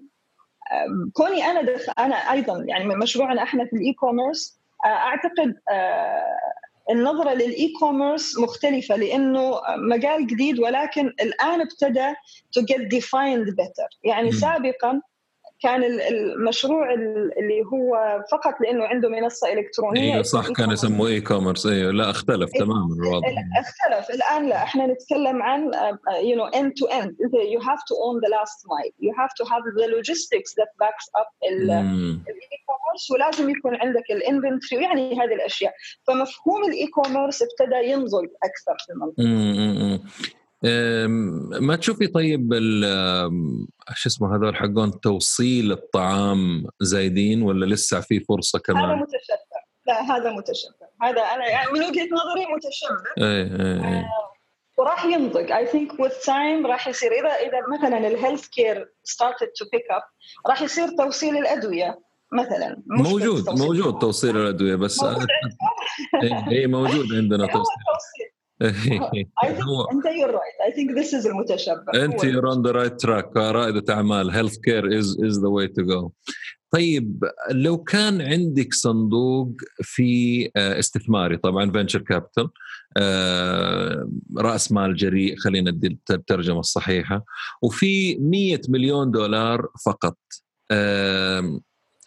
كوني أنا دخ... أنا أيضا يعني مشروعنا إحنا في ال e-commerce أعتقد النظرة لل e-commerce مختلفة لأنه مجال جديد ولكن الآن ابتدى to get defined better. يعني سابقا كان المشروع اللي هو فقط لأنه عنده منصة إلكترونية أيوه صح كان يسموه e-commerce أيوه لا اختلف إيه تماما الوضع اختلف. الآن لا إحنا نتكلم عن you know end to end you have to own the last mile you have to have the logistics that backs up ال e-commerce ولازم يكون عندك ال inventory يعني هذه الأشياء. فمفهوم ال e-commerce ابتدى ينضج أكثر في المنطقة. ما تشوفي طيب شو اسمه هذول حقون توصيل الطعام زايدين ولا لسه في فرصة كمان؟ هذا متشبع. لا هذا متشبع. هذا أنا يعني من وجهة نظري متشبع. إيه إيه إيه. آه وراح ينضج I think with time راح يصير. إذا إذا مثلا ال healthcare started to pick up راح يصير توصيل الأدوية مثلا. موجود توصيل. موجود توصيل الأدوية بس موجود. اي موجود عندنا توصيل. أنت you're right. I think this is المتشبع أنت you're on the right track. رائدة أعمال. Health care is is the way to go. طيب لو كان عندك صندوق في استثماري طبعا venture capital رأس مال جريء خلينا ندي الترجمة الصحيحة وفي 100 مليون دولار فقط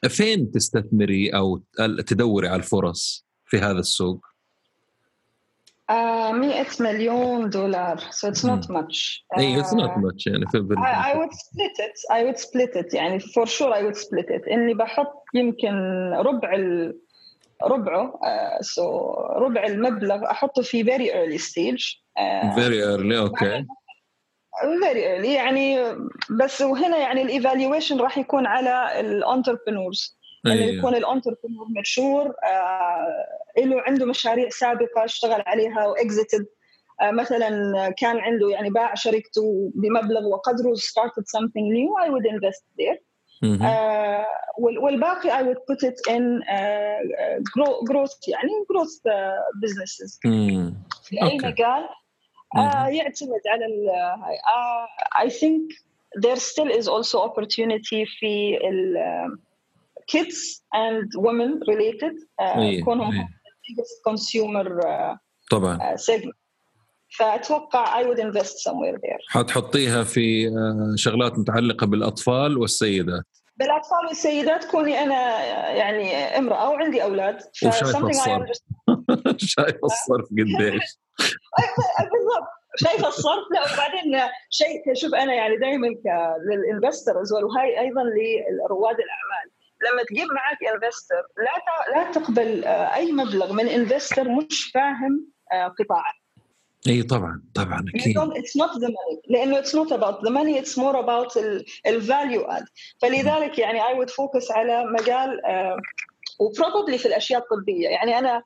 فين تستثمري أو تدوري على الفرص في هذا السوق؟ Uh, 100 مليون دولار so it's not much I it's not much يعني في I, I would split it I would split it يعني for sure I would split it اني بحط يمكن ربع ال... ربعه uh, so ربع المبلغ احطه في very early stage uh, very early okay. very early يعني بس وهنا يعني ال evaluation راح يكون على ال entrepreneurs يعني يكون الانتربرنور مشهور آه له عنده مشاريع سابقة اشتغل عليها واكزيتد آه مثلا كان عنده يعني باع شركته بمبلغ وقدره started something new I would invest there. آه والباقي I would put it in uh, growth يعني growth uh, businesses. في أي مجال آه يعتمد على ال uh, I think there still is also opportunity في ال kids and women related uh, كونهم biggest consumer uh, طبعا. uh, segment. فأتوقع I would invest somewhere there. حتحطيها في شغلات متعلقة بالأطفال والسيدات. بالأطفال والسيدات كوني أنا يعني امرأة وعندي أولاد وشايفة الصرف. شايفة الصرف قديش. بالضبط. شايفة الصرف. لا وبعدين شيء شوف أنا يعني دائما لل investors وهي أيضا لرواد الأعمال. لما تجيب معك investor لا لا تقبل أي مبلغ من investor مش فاهم قطاعك. اي طبعا طبعا أكيد. it's not the money لأنه it's not about the money it's more about ال value add فلذلك يعني I would focus على مجال و probably في الأشياء الطبية. يعني أنا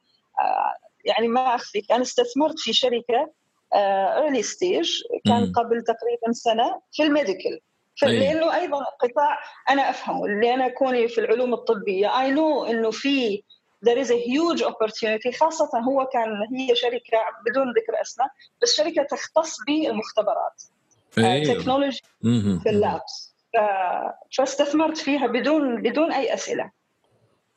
يعني ما أخفيك أنا استثمرت في شركة early stage كان قبل تقريبا سنة في ال medical. لأنه أيضا قطاع أنا أفهمه اللي أنا كوني في العلوم الطبية I know إنه في there is a huge opportunity خاصة هو كان هي شركة بدون ذكر أسماء بس شركة تختص بالمختبرات technology في ال labs. فاستثمرت فيها بدون بدون أي أسئلة.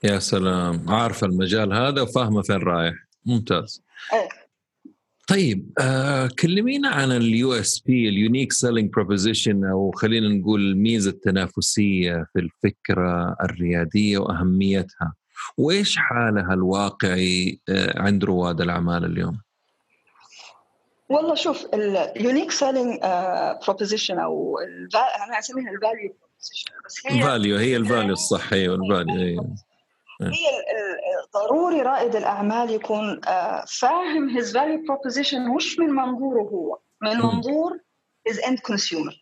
يا سلام. عارفة المجال هذا وفاهمة فين رايح. ممتاز. أيه. طيب آه كلمينا عن ال USP ال unique selling proposition أو خلينا نقول الميزة التنافسية في الفكرة الريادية وأهميتها وإيش حالها الواقعي آه عند رواد الأعمال اليوم؟ والله شوف ال unique selling proposition أو أنا أسميها ال value proposition بس هي ال value هي ال value الصح أيوه ال value أيوه هي ضروري رائد الأعمال يكون فاهم his value proposition مش من منظوره هو من منظور his end consumer.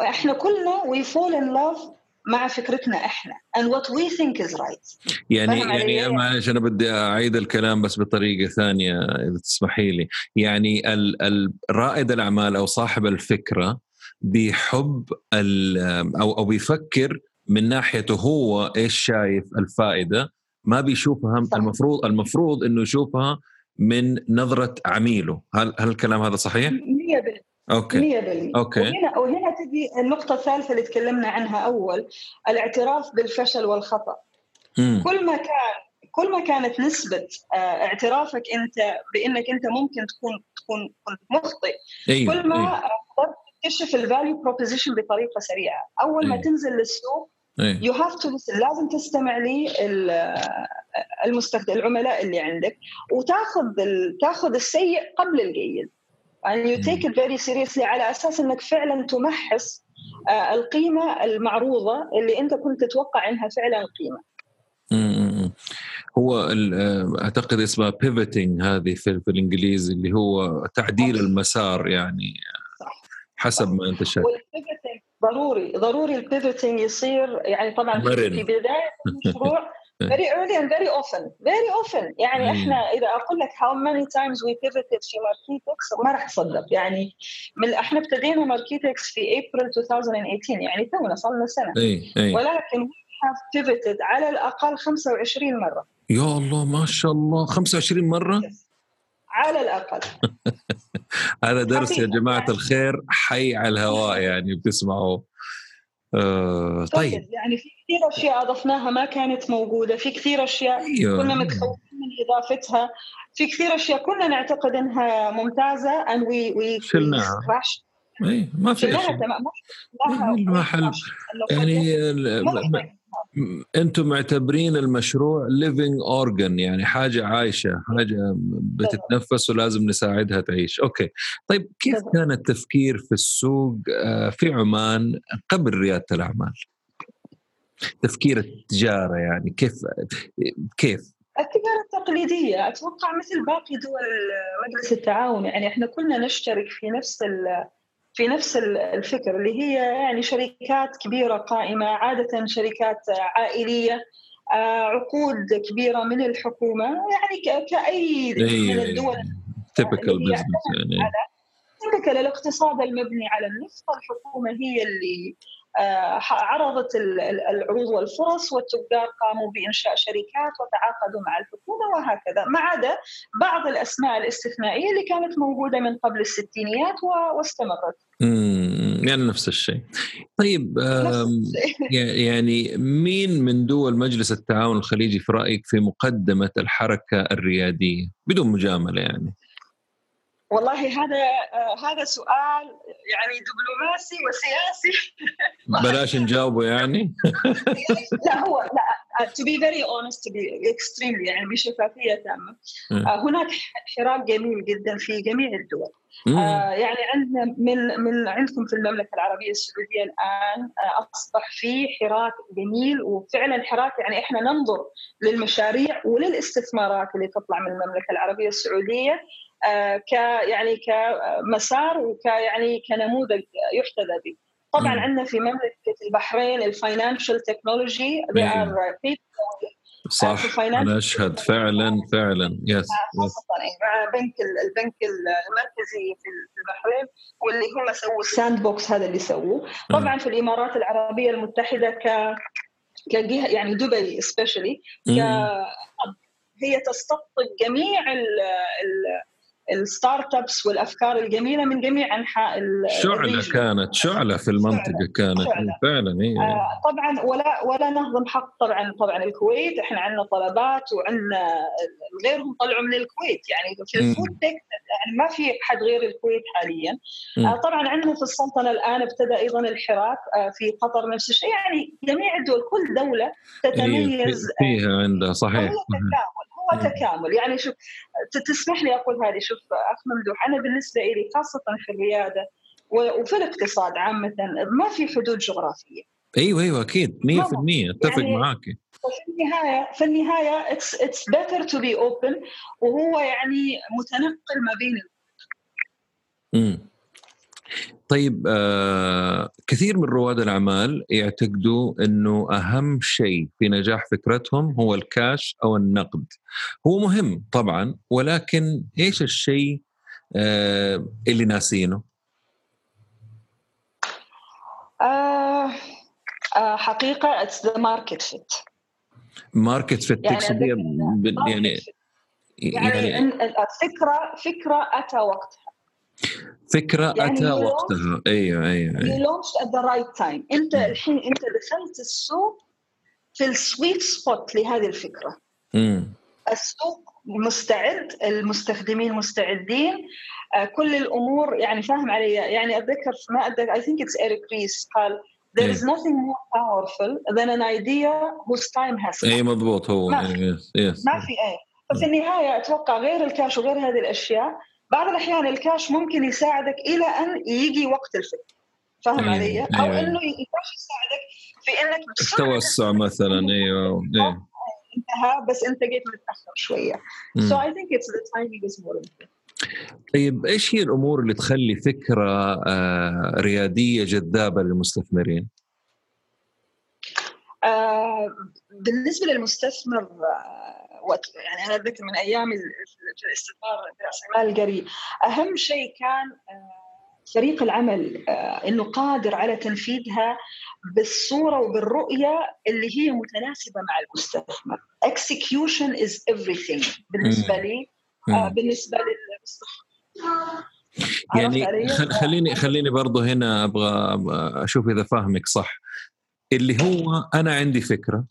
إحنا كلنا we fall in love مع فكرتنا إحنا and what we think is right. يعني يعني معلش أنا بدي أعيد الكلام بس بطريقة ثانية إذا تسمحي لي. يعني رائد الأعمال أو صاحب الفكرة بيحب أو أو بيفكر من ناحيته هو إيش شايف الفائدة؟ ما بيشوفها. المفروض المفروض إنه يشوفها من نظرة عميله. هل هل الكلام هذا صحيح؟ 100% أوكي. 100% أوكي. وهنا وهنا تجي النقطة الثالثة اللي تكلمنا عنها أول الاعتراف بالفشل والخطأ. م. كل ما كان كل ما كانت نسبة اعترافك أنت بأنك أنت ممكن تكون تكون كنت مخطئ أيوه. كل ما أيوه. تكتشف ال value proposition بطريقة سريعة. أول ما تنزل للسوق you have to لازم تستمع لي المستخدم العملاء اللي عندك وتاخذ تاخذ السيء قبل الجيد. يعني you take it very seriously على أساس إنك فعلا تمحص القيمة المعروضة اللي أنت كنت تتوقع إنها فعلا قيمة. هو أعتقد اسمها pivoting هذه في, في الإنجليزي اللي هو تعديل المسار يعني حسب ما أنت شايف. ضروري ضروري ال pivoting يصير يعني طبعا مرن. في بداية المشروع very early and very often very often. يعني إحنا إذا أقول لك how many times we pivoted في ماركيتكس ما راح تصدق يعني من إحنا ابتدينا ماركيتكس في ابريل 2018 يعني تونا صار لنا سنة. أي. أي. ولكن we have pivoted على الأقل 25 مرة. يا الله ما شاء الله. 25 مرة؟ على الأقل. هذا درس يا جماعة يعني. الخير حي على الهواء يعني بتسمعوه آه طيب. يعني في كثير أشياء أضفناها ما كانت موجودة في كثير أشياء أيوه. كنا متخوفين من إضافتها في كثير أشياء كنا نعتقد إنها ممتازة and we we شلناها. اي ما في شيء. ما حل يعني أنتم معتبرين المشروع living organ يعني حاجة عايشة حاجة بتتنفس ولازم نساعدها تعيش. okay. طيب كيف كان التفكير في السوق آه، في عمان قبل ريادة الأعمال؟ تفكير التجارة يعني كيف كيف؟ التجارة التقليدية أتوقع مثل باقي دول مجلس التعاون يعني إحنا كلنا نشترك في نفس في نفس الفكر اللي هي يعني شركات كبيرة قائمة عادة شركات عائلية آه، عقود كبيرة من الحكومة يعني كأي من الدول typical business يعني. typical الاقتصاد المبني على النفط الحكومة هي اللي عرضت العروض والفرص والتجار قاموا بإنشاء شركات وتعاقدوا مع الحكومة وهكذا ما عدا بعض الأسماء الاستثنائية اللي كانت موجودة من قبل الستينيات واستمرت. يعني نفس الشيء. طيب يعني مين من دول مجلس التعاون الخليجي في رأيك في مقدمة الحركة الريادية بدون مجاملة يعني؟ والله هذا هذا سؤال يعني دبلوماسي وسياسي. بلاش نجاوبه يعني. لا هو لا to be very honest to be extremely يعني بشفافية تامة. آه هناك حراك جميل جدا في جميع الدول. آه يعني عندنا من من عندكم في المملكة العربية السعودية الآن آه أصبح في حراك جميل وفعلا حراك يعني إحنا ننظر للمشاريع وللاستثمارات اللي تطلع من المملكة العربية السعودية. ك يعني كمسار وك يعني كنموذج يحتذى به. طبعا عندنا في مملكة البحرين ال financial technology صح. أنا أشهد. فعلا فعلا. yes خاصة مع بنك البنك المركزي في البحرين واللي هم سووا ال sandbox هذا اللي سووه. طبعا في الإمارات العربية المتحدة ك كجهة يعني دبي specially هي تستقطب جميع ال ال ال startups والأفكار الجميلة من جميع أنحاء شعلة كانت شعلة في المنطقة كانت. شعلة. فعلا هي آه طبعا ولا ولا نهضم حق طبعا طبعا الكويت. إحنا عندنا طلبات وعندنا غيرهم طلعوا من الكويت. يعني في الفود تك يعني ما في حد غير الكويت حاليا. آه طبعا عندنا في السلطنة الآن ابتدى أيضا الحراك آه في قطر نفس الشيء. يعني جميع الدول كل دولة تتميز. فيها عندها صحيح. هو تكامل. يعني شوف تسمح لي أقول هذه شوف اخ ممدوح أنا بالنسبة لي خاصة في الريادة وفي الاقتصاد عامة ما في حدود جغرافية. أيوه أيوه أكيد. 100% أتفق يعني معك في النهاية في النهاية it's it's better to be open وهو يعني متنقل ما بين إمم. طيب آه كثير من رواد الأعمال يعتقدوا إنه أهم شيء في نجاح فكرتهم هو الكاش أو النقد. هو مهم طبعا ولكن إيش الشيء آه اللي ناسينه؟ آه آه حقيقة it's the market fit market fit تقصد يعني يعني يعني الفكرة فكرة أتى وقتها. فكرة يعني أتى وقتها. أيوه أيوه أيوه. launch at the right time أنت الحين أنت دخلت السوق في ال sweet spot لهذه الفكرة. مم. السوق مستعد المستخدمين مستعدين آه، كل الأمور يعني فاهم علي. يعني أتذكر ما أتذكر I think it's ايريك ريس قال there is nothing more powerful than an idea whose time has come. اي مضبوط هو. ما في, ما في أي. ففي النهاية أتوقع غير الكاش وغير هذه الأشياء بعض الأحيان الكاش ممكن يساعدك إلى أن يجي وقت الفكر فاهم أيوة. علي؟ أو أيوة. إنه الكاش يساعدك في إنك التوسع مثلا أيوه انتهى بس أنت جيت متأخر شوية I think it's the timing is more important طيب إيش هي الأمور اللي تخلي فكرة آه ريادية جذابة للمستثمرين؟ آه بالنسبة للمستثمر آه يعني أنا اتذكر من ايامي في الاستثمار براس المال القريب. أهم شيء كان آه، فريق العمل آه، إنه قادر على تنفيذها بالصورة وبالرؤية اللي هي متناسبة مع المستثمر. Execution is everything بالنسبة لي آه بالنسبة للصحه يعني خليني خليني برضه هنا أبغى أشوف إذا فاهمك صح. اللي هو أنا عندي فكرة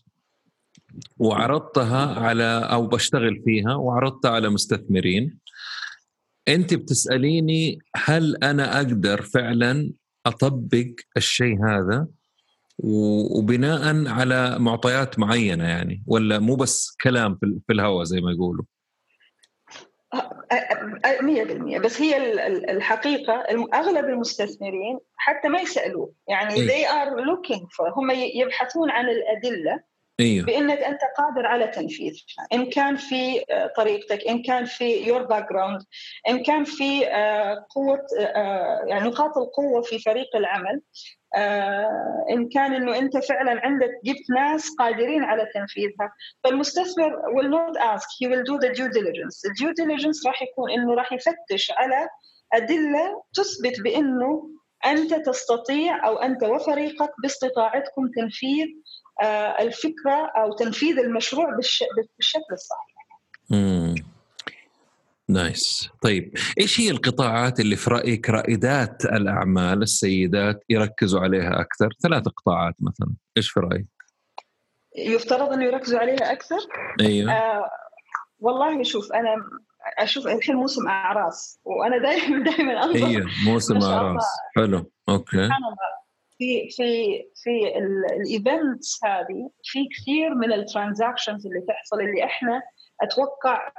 وعرضتها على أو بشتغل فيها وعرضتها على مستثمرين. أنت بتسأليني هل أنا أقدر فعلا أطبق الشيء هذا؟ وبناء على معطيات معينة يعني ولا مو بس كلام في الهواء زي ما يقولوا؟ 100% بس هي الحقيقة أغلب المستثمرين حتى ما يسألوه. يعني إيه؟ they are looking for هم يبحثون عن الأدلة. أيوه. بإنك أنت قادر على تنفيذها إن كان في آه، طريقتك إن كان في your background إن كان في آه، قوة آه، يعني نقاط القوة في فريق العمل إن كان إنه أنت فعلا عندك جبت ناس قادرين على تنفيذها. فالمستثمر will not ask he will do the due diligence. الديو diligence راح يكون إنه راح يفتش على أدلة تثبت بإنه أنت تستطيع أو أنت وفريقك باستطاعتكم تنفيذ الفكرة أو تنفيذ المشروع بالشكل الصحيح. امم nice. طيب إيش هي القطاعات اللي في رأيك رائدات الأعمال السيدات يركزوا عليها أكثر؟ ثلاث قطاعات مثلا إيش في رأيك؟ يفترض إنه يركزوا عليها أكثر؟ أيوه. آه والله شوف أنا أشوف الحين موسم أعراس وأنا دائما دائما أنظر. أيوه موسم أعراس. حلو okay. سبحان الله في في في ال events هذه في كثير من ال transactions اللي تحصل اللي إحنا أتوقع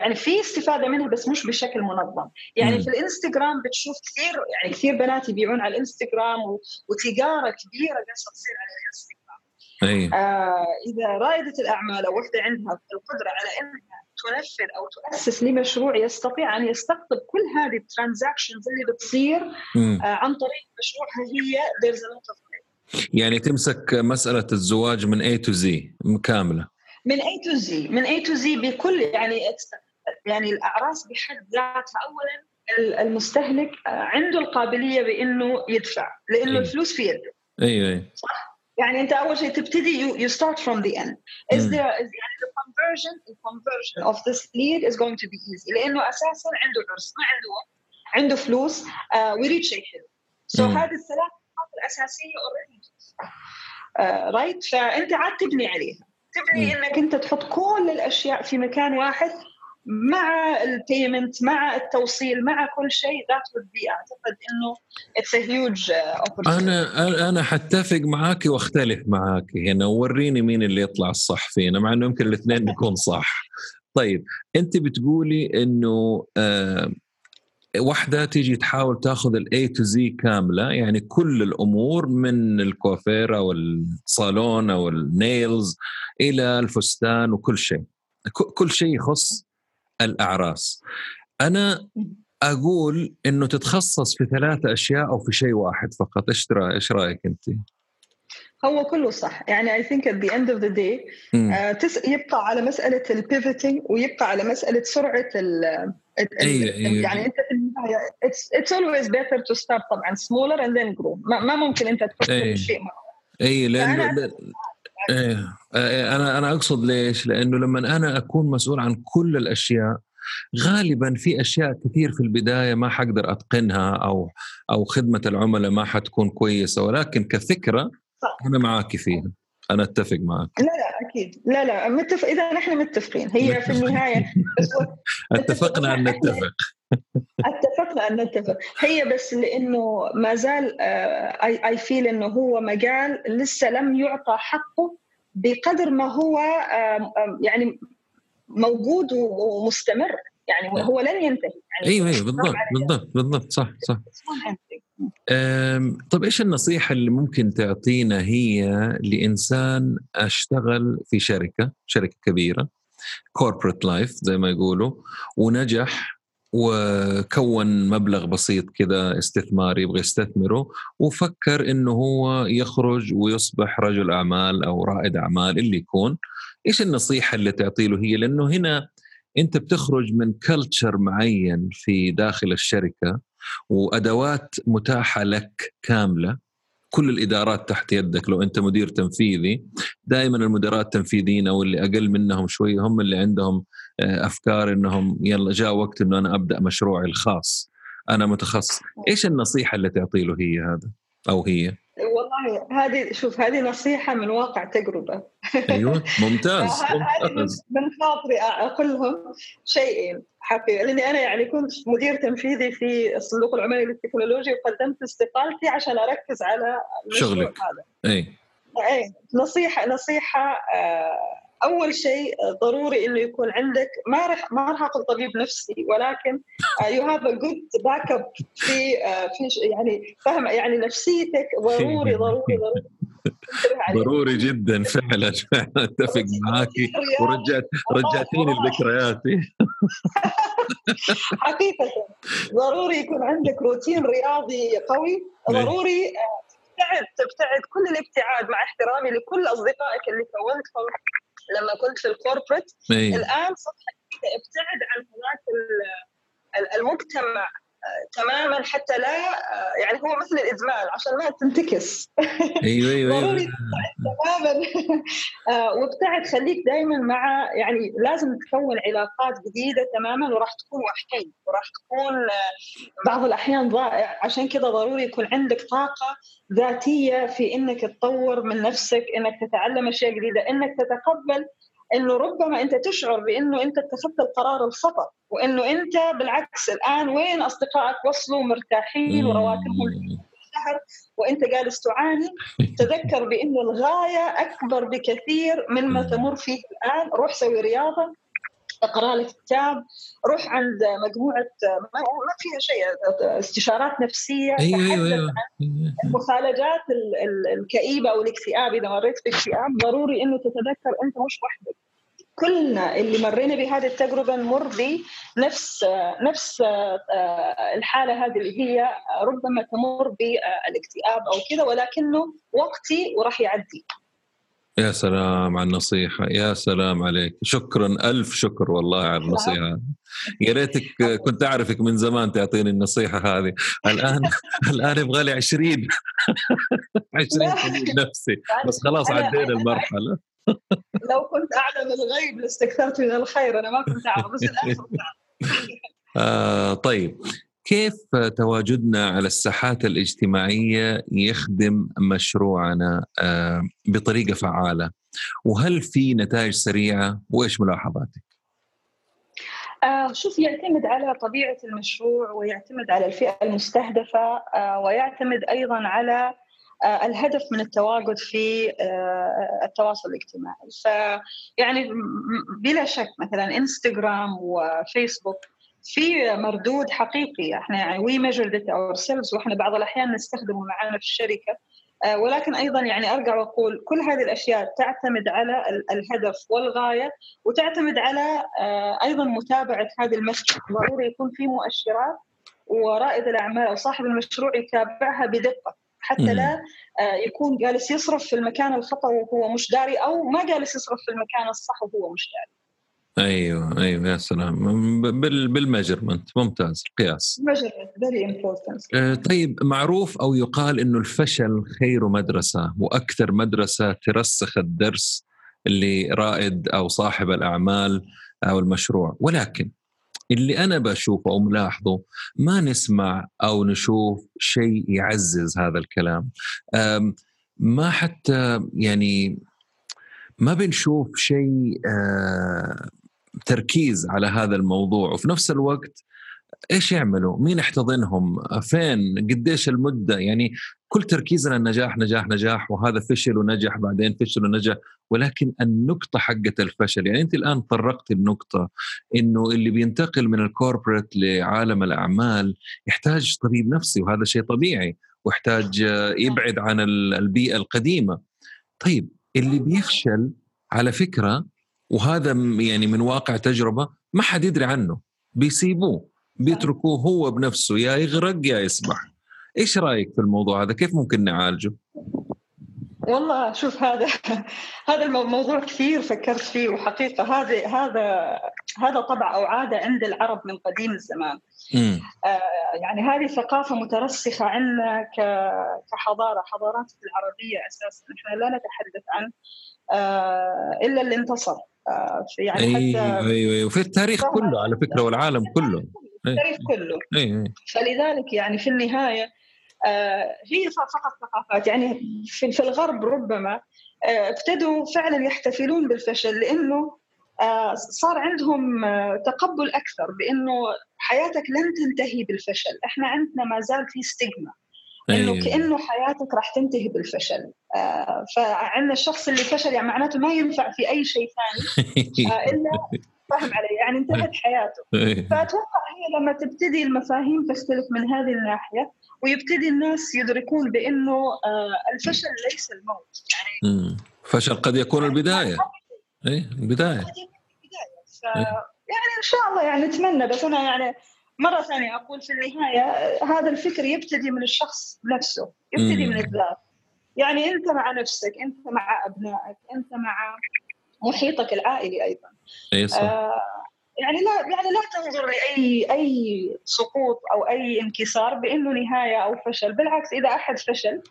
يعني في استفادة منها بس مش بشكل منظم يعني مم. في الإنستغرام بتشوف كثير يعني كثير بنات يبيعون على الإنستغرام وتجارة كبيرة قاعدة تصير على الإنستغرام أي. آه إذا رائدة الأعمال أو وحده عندها القدرة على إنها تنفذ أو تؤسس لمشروع يستطيع أن يستقطب كل هذه الترانزاكشنز اللي بتصير آه عن طريق مشروعها هي there's a lot of يعني تمسك مسألة الزواج من A to Z كاملة. من A to Z من A to Z بكل يعني يعني الأعراس بحد ذاتها. اولا المستهلك عنده القابلية بإنه يدفع لإنه أيوه. الفلوس في يده. أيوه صح؟ يعني أنت أول شيء تبتدي you, you start from the end. Is there is يعني the conversion the conversion of this lead is going to be easy. لأنه أساسا عنده عرس ما عنده وقت عنده فلوس uh, ويريد شيء حلو. so so هذه الثلاث نقاط الأساسية already right فأنت عاد تبني عليها. تبني إنك أنت تحط كل الأشياء في مكان واحد مع ال payment مع التوصيل مع كل شيء that would be أعتقد إنه it's a huge أنا أنا حتفق معاك وأختلف معاك. هنا ووريني مين اللي يطلع الصح فينا مع إنه يمكن الاثنين نكون صح. طيب أنت بتقولي إنه آه واحدة تيجي تحاول تاخذ ال A to Z كاملة يعني كل الأمور من الكوافير أو الصالون أو ال nails إلى الفستان وكل شيء. كل شيء يخص الأعراس. أنا أقول إنه تتخصص في ثلاثة أشياء أو في شيء واحد فقط. إيش إيش رأيك أنت؟ هو كله صح. يعني I think at the end of the day يبقى على مسألة ال pivoting ويبقى على مسألة سرعة ال أيه أيه. يعني أنت في النهاية it's always better to start طبعا smaller and then grow ما ممكن أنت تحط أيه. كل شيء مره اي لأنه إيه. أنا أنا أقصد ليش؟ لأنه لما أنا أكون مسؤول عن كل الأشياء غالبا في أشياء كثير في البداية ما حقدر أتقنها أو أو خدمة العملاء ما حتكون كويسة. ولكن كفكرة صح. أنا معك فيها. أنا أتفق معك لا لا أكيد. لا لا متفق إذا نحن متفقين. هي في النهاية اتفقنا أن نتفق. اتفقنا ان نتفق هي بس لأنه ما زال اي اي فيل إنه هو مجال لسه لم يعطى حقه بقدر ما هو يعني موجود ومستمر. يعني هو لن ينتهي. يعني أيوه أيوه بالضبط بالضبط بالضبط. صح صح. طب إيش النصيحة اللي ممكن تعطينا هي لإنسان أشتغل في شركة شركة كبيرة corporate life زي ما يقولوا ونجح وكون مبلغ بسيط كذا استثماري يبغى يستثمره وفكر إنه هو يخرج ويصبح رجل أعمال أو رائد أعمال اللي يكون. إيش النصيحة اللي تعطي له هي؟ لأنه هنا أنت بتخرج من culture معين في داخل الشركة وأدوات متاحة لك كاملة. كل الإدارات تحت يدك لو أنت مدير تنفيذي. دائما المدراء التنفيذيين أو اللي أقل منهم شوي هم اللي عندهم آه، أفكار إنهم يلا جاء وقت إنه أنا أبدأ مشروعي الخاص. أنا متخصص. إيش النصيحة اللي تعطي له هي هذا أو هي؟ والله هذه شوف هذه نصيحة من واقع تجربة. أيوه ممتاز ممتاز. من خاطري أقول لهم شيئين حقيقة لأني أنا يعني كنت مدير تنفيذي في الصندوق العماني للتكنولوجيا وقدمت استقالتي عشان أركز على شغلك. هذا. أي. أي نصيحة نصيحة آه أول شيء ضروري إنه يكون عندك ما راح ما راح أقول طبيب نفسي ولكن you have a good backup في آه، في يعني فاهم يعني نفسيتك ضروري ضروري ضروري. ضروري جدا فعلا. فعلا اتفق معك ورجعت رجعتيني لذكرياتي حقيقه. ضروري يكون عندك روتين رياضي قوي. إيه. ضروري آه، تبتعد تبتعد كل الابتعاد مع احترامي لكل أصدقائك اللي كونتهم. لما كنت في الكوربريت أيه. الآن صرت ابتعد عن هناك المجتمع تماما حتى لا آه، يعني هو مثل الادمان عشان ما تنتكس. أيوه أيوه, أيوة. تماما. آه، وابتعد خليك دائما مع يعني لازم تكون علاقات جديدة تماما وراح تكون وحيد وراح تكون بعض الأحيان ضائع. عشان كذا ضروري يكون عندك طاقة ذاتية في إنك تطور من نفسك إنك تتعلم أشياء جديدة إنك تتقبل إنه ربما أنت تشعر بإنه أنت اتخذت القرار الخطأ وإنه أنت بالعكس الآن وين أصدقائك وصلوا مرتاحين ورواتبهم الشهر وأنت جالس تعاني؟ تذكر بإنه الغاية أكبر بكثير مما تمر فيه الآن روح سوي رياضة أقرأ لك كتاب روح عند مجموعة ما فيها شيء استشارات نفسية أيوه أيوه, أيوة. المخالجات الكئيبة أو الاكتئاب إذا مريت باكتئاب ضروري إنه تتذكر أنت مش وحدك. كلنا اللي مرينا بهذه التجربة نمر بنفس نفس الحالة هذه اللي هي ربما تمر بالاكتئاب أو كذا ولكنه وقتي وراح يعدي. يا سلام على النصيحة يا سلام عليك. شكرا ألف شكر والله على النصيحة. يا ريتك كنت أعرفك من زمان تعطيني النصيحة هذه. الآن الآن يبغى لي 20 20 نفسي. بس خلاص عدينا المرحلة. لو كنت أعلم الغيب لاستكثرت من الخير. أنا ما كنت أعرف بس الآن آه طيب. كيف تواجدنا على الساحات الاجتماعية يخدم مشروعنا آه، بطريقة فعالة؟ وهل في نتائج سريعة؟ وإيش ملاحظاتك؟ آه شوف يعتمد على طبيعة المشروع ويعتمد على الفئة المستهدفة آه ويعتمد أيضا على آه الهدف من التواجد في آه التواصل الاجتماعي فيعني بلا شك مثلا إنستغرام وفيسبوك في مردود حقيقي. إحنا يعني we measure that ourselves وإحنا بعض الأحيان نستخدمه معنا في الشركة. آه، ولكن أيضا يعني أرجع وأقول كل هذه الأشياء تعتمد على الهدف والغاية وتعتمد على آه، أيضا متابعة هذه المشروع. ضروري يكون في مؤشرات ورائد الأعمال. أو صاحب المشروع يتابعها بدقة. حتى لا آه، يكون جالس يصرف في المكان الخطأ وهو مش داري أو ما جالس يصرف في المكان الصح وهو مش داري. أيوه أيوه يا سلام. بال measurement ممتاز قياس. very آه، طيب معروف أو يقال إنه الفشل خير مدرسة وأكثر مدرسة ترسخ الدرس اللي رائد أو صاحب الأعمال أو المشروع. ولكن اللي أنا بشوفه أو ملاحظه ما نسمع أو نشوف شيء يعزز هذا الكلام. ما حتى يعني ما بنشوف شيء آه، تركيز على هذا الموضوع وفي نفس الوقت إيش يعملوا؟ مين يحتضنهم؟ فين؟ قديش المدة؟ يعني كل تركيزنا النجاح نجاح نجاح وهذا فشل ونجح بعدين فشل ونجح ولكن النقطة حقة الفشل يعني أنت الآن طرقت النقطة إنه اللي بينتقل من الكوربريت لعالم الأعمال يحتاج طبيب نفسي وهذا شيء طبيعي ويحتاج يبعد عن البيئة القديمة طيب اللي بيفشل على فكرة وهذا يعني من واقع تجربة ما حد يدري عنه. بيسيبوه بيتركوه هو بنفسه يا يغرق يا يسبح. إيش رأيك في الموضوع هذا؟ كيف ممكن نعالجه؟ والله شوف هذا هذا الموضوع كثير فكرت فيه وحقيقة هذا هذا هذا طبع أو عادة عند العرب من قديم الزمان. آه يعني هذه ثقافة مترسخة عندنا كحضارة حضارات العربية أساسا. إحنا لا نتحدث عن آه إلا اللي انتصر يعني أيوة حتى أيوه وفي التاريخ كله على فكرة والعالم كله. التاريخ كله. أيوة. فلذلك يعني في النهاية آه، هي فقط ثقافات. يعني في الغرب ربما آه، ابتدوا فعلا يحتفلون بالفشل لأنه آه، صار عندهم تقبل أكثر بأنه حياتك لن تنتهي بالفشل، إحنا عندنا ما زال في ستيغما إنه أيوة. كأنه حياتك راح تنتهي بالفشل. فعندنا الشخص اللي فشل يعني معناته ما ينفع في أي شيء ثاني. إلا فاهم علي يعني انتهت حياته. أيوة. فأتوقع هي لما تبتدي المفاهيم تختلف من هذه الناحية ويبتدي الناس يدركون بأنه آه، الفشل ليس الموت. يعني فشل قد يكون البداية. اي البداية. ف... يعني إن شاء الله يعني نتمنى بس أنا يعني مرة ثانية أقول في النهاية هذا الفكر يبتدي من الشخص نفسه يبتدي من الذات. يعني أنت مع نفسك أنت مع أبنائك أنت مع محيطك العائلي أيضا. اي صح. آه يعني لا يعني لا تنظر لأي أي سقوط أو أي انكسار بأنه نهاية أو فشل، بالعكس إذا أحد فشل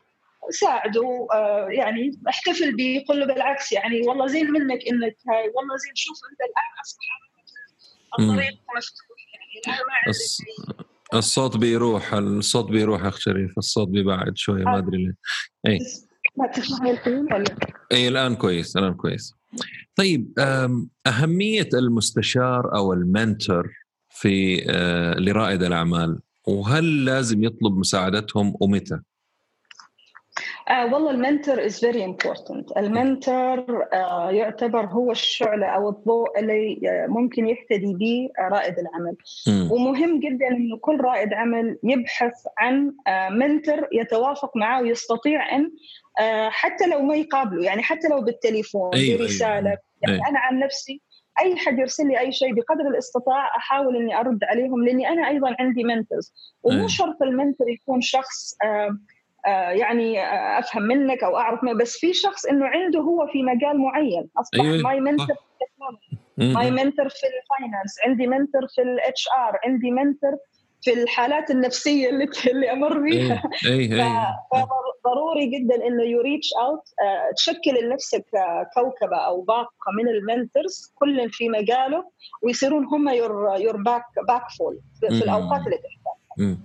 ساعده آه يعني احتفل به قل له بالعكس يعني والله زين منك إنك هاي والله زين شوف أنت الآن اصبح الطريق مفتوح. الص... الصوت بيروح الصوت بيروح اخ شريف الصوت بيبعد شوية ما أدري ليه. إي. إي الآن كويس الآن كويس. طيب أهمية المستشار أو المنتور في آه، لرائد الأعمال وهل لازم يطلب مساعدتهم ومتى؟ آه والله ال mentor is very important ال mentor آه يعتبر هو الشعلة أو الضوء اللي آه، ممكن يهتدي به رائد العمل م. ومهم جدا إنه كل رائد عمل يبحث عن آه mentor يتوافق معه ويستطيع أن آه حتى لو ما يقابله يعني حتى لو بالتليفون أيوة برسالة أيوة. يعني أيوة. أنا عن نفسي أي حد يرسل لي أي شيء بقدر الاستطاعة أحاول إني أرد عليهم لأني أنا أيضا عندي mentors ومو أيوة. شرط ال mentor يكون شخص آه، يعني آه، أفهم منك أو أعرف منك بس في شخص إنه عنده هو في مجال معين أصبح أيوة. my mentor my mentor في ال finance عندي mentor في ال HR عندي mentor في الحالات النفسية اللي اللي أمر بها أي. أي. فضروري جدا إنه you reach out تشكل لنفسك كوكبة أو باقة من ال mentors كل في مجاله ويصيرون هم your your back back fall في الأوقات اللي تحتاجها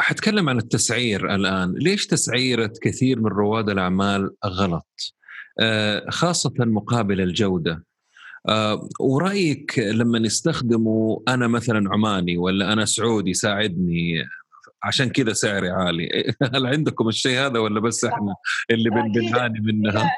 حتكلم عن التسعير الآن. ليش تسعيرة كثير من رواد الأعمال غلط؟ أه خاصة مقابل الجودة. أه ورأيك لما نستخدمه أنا مثلا عماني ولا أنا سعودي ساعدني عشان كذا سعري عالي. هل عندكم الشيء هذا ولا بس إحنا اللي بنعاني منها؟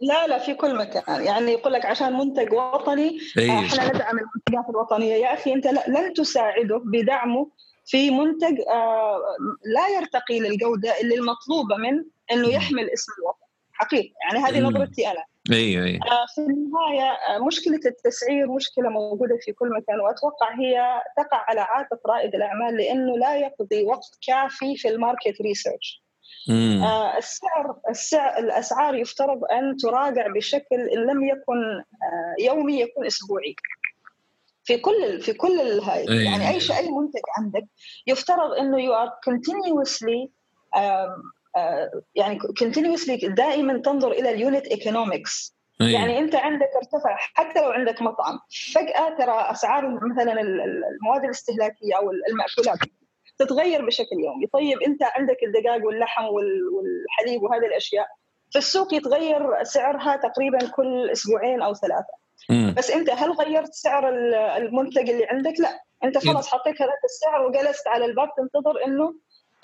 لا لا في كل مكان. يعني يقول لك عشان منتج وطني أيه. إحنا ندعم المنتجات الوطنية. يا أخي أنت لن تساعده بدعمه في منتج آه، لا يرتقي للجودة اللي المطلوبة من إنه يحمل اسم الوطن. حقيقة يعني هذه نظرتي أنا. إي إي. آه، في النهاية آه، مشكلة التسعير مشكلة موجودة في كل مكان وأتوقع هي تقع على عاتق رائد الأعمال لأنه لا يقضي وقت كافي في ال market research السعر السعر الأسعار يفترض أن تراجع بشكل إن لم يكن يومي يكون أسبوعي. في كل في كل الهاي أيه. يعني أي شيء أي منتج عندك يفترض إنه you are continuously يعني continuously دائما تنظر إلى ال unit economics أيه. يعني أنت عندك ارتفع حتى لو عندك مطعم فجأة ترى أسعار مثلا المواد الاستهلاكية أو المأكولات تتغير بشكل يومي طيب أنت عندك الدجاج واللحم والحليب وهذه الأشياء في السوق يتغير سعرها تقريبا كل أسبوعين أو ثلاثة بس أنت هل غيرت سعر المنتج اللي عندك؟ لا. أنت خلاص حطيت هذا السعر وجلست على الباب تنتظر إنه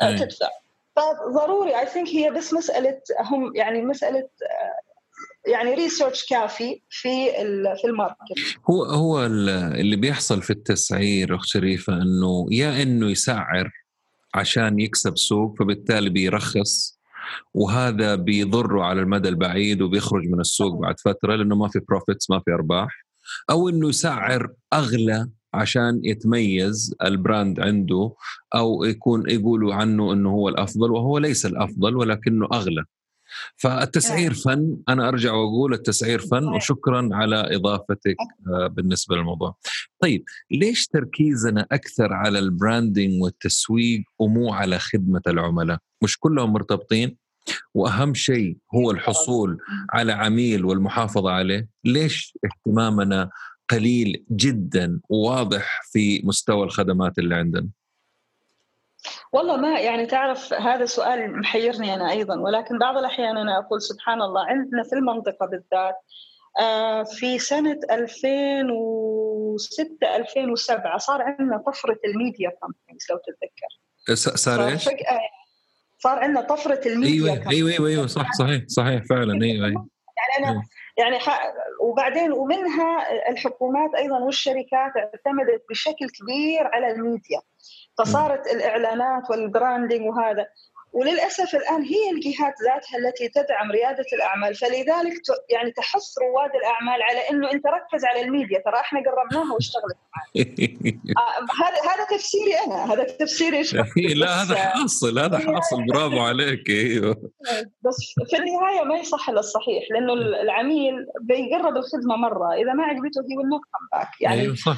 آه، تدفع. فضروري I think هي بس مسألة هم يعني مسألة آه، يعني research كافي في في ال market. هو هو اللي بيحصل في التسعير أخت شريفة إنه يا إنه يسعر عشان يكسب سوق فبالتالي بيرخص وهذا بيضره على المدى البعيد وبيخرج من السوق بعد فترة لأنه ما في profits ما في أرباح. أو إنه يسعر أغلى عشان يتميز ال brand عنده أو يكون يقولوا عنه إنه هو الأفضل وهو ليس الأفضل ولكنه أغلى. فالتسعير نعم. فن أنا أرجع وأقول التسعير فن وشكرا على إضافتك آه، بالنسبة للموضوع. طيب ليش تركيزنا أكثر على البراندنج والتسويق ومو على خدمة العملاء؟ مش كلهم مرتبطين؟ وأهم شيء هو الحصول على عميل والمحافظة عليه، ليش اهتمامنا قليل جدا وواضح في مستوى الخدمات اللي عندنا؟ والله ما يعني تعرف هذا سؤال محيرني أنا أيضا ولكن بعض الأحيان أنا أقول سبحان الله عندنا في المنطقة بالذات آه، في سنة 2006 2007 صار عندنا طفرة ال media campaigns لو تتذكر. صار إيش؟ صار عندنا طفرة الميديا أيوه أيوه أيوه أيوه صح صحيح صحيح فعلا أيوه أيوه. يعني أنا يعني وبعدين ومنها الحكومات أيضا والشركات اعتمدت بشكل كبير على الميديا. فصارت الإعلانات وال branding وهذا. وللأسف الآن هي الجهات ذاتها التي تدعم ريادة الأعمال. فلذلك يعني تحث رواد الأعمال على إنه أنت ركز على الميديا. ترى إحنا جربناها واشتغلت آه، هذا هذا تفسيري أنا. هذا تفسيري لا هذا حاصل. هذا حاصل. برافو عليك. أيوه. بس في النهاية ما يصح إلا الصحيح لأنه العميل بيجرب الخدمة مرة. إذا ما عجبته هي will not be back يعني أيوه صح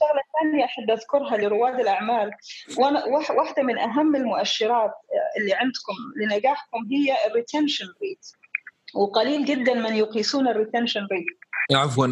شغلة ثانية أحب أذكرها لرواد الأعمال. وأنا واحدة من أهم المؤشرات اللي عندكم لنجاحكم هي ال retention rate وقليل جدا من يقيسون الريتنشن ريت عفوا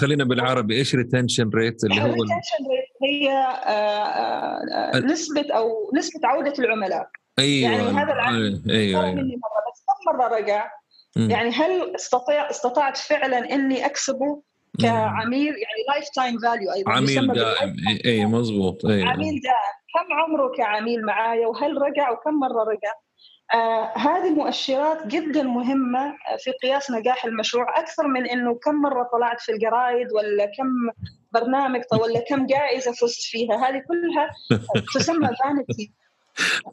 خلينا بالعربي. إيش retention rate اللي هو الريتنشن ريت هي آه، آه، نسبة أو نسبة عودة العملاء. أيوه يعني هذا العميل أيوه, أيوة. مني مرة بس كم مرة رجع. يعني هل استطيع استطعت فعلا إني أكسبه كعميل؟ يعني lifetime value أيضا عميل دائم. إي مضبوط. إي عميل دائم. كم عمره كعميل معايا؟ وهل رجع وكم مرة رجع؟ آه هذه مؤشرات جدا مهمة في قياس نجاح المشروع أكثر من إنه كم مرة طلعت في الجرايد ولا كم برنامج ولا كم جائزة فزت فيها. هذه كلها تسمى فانيتي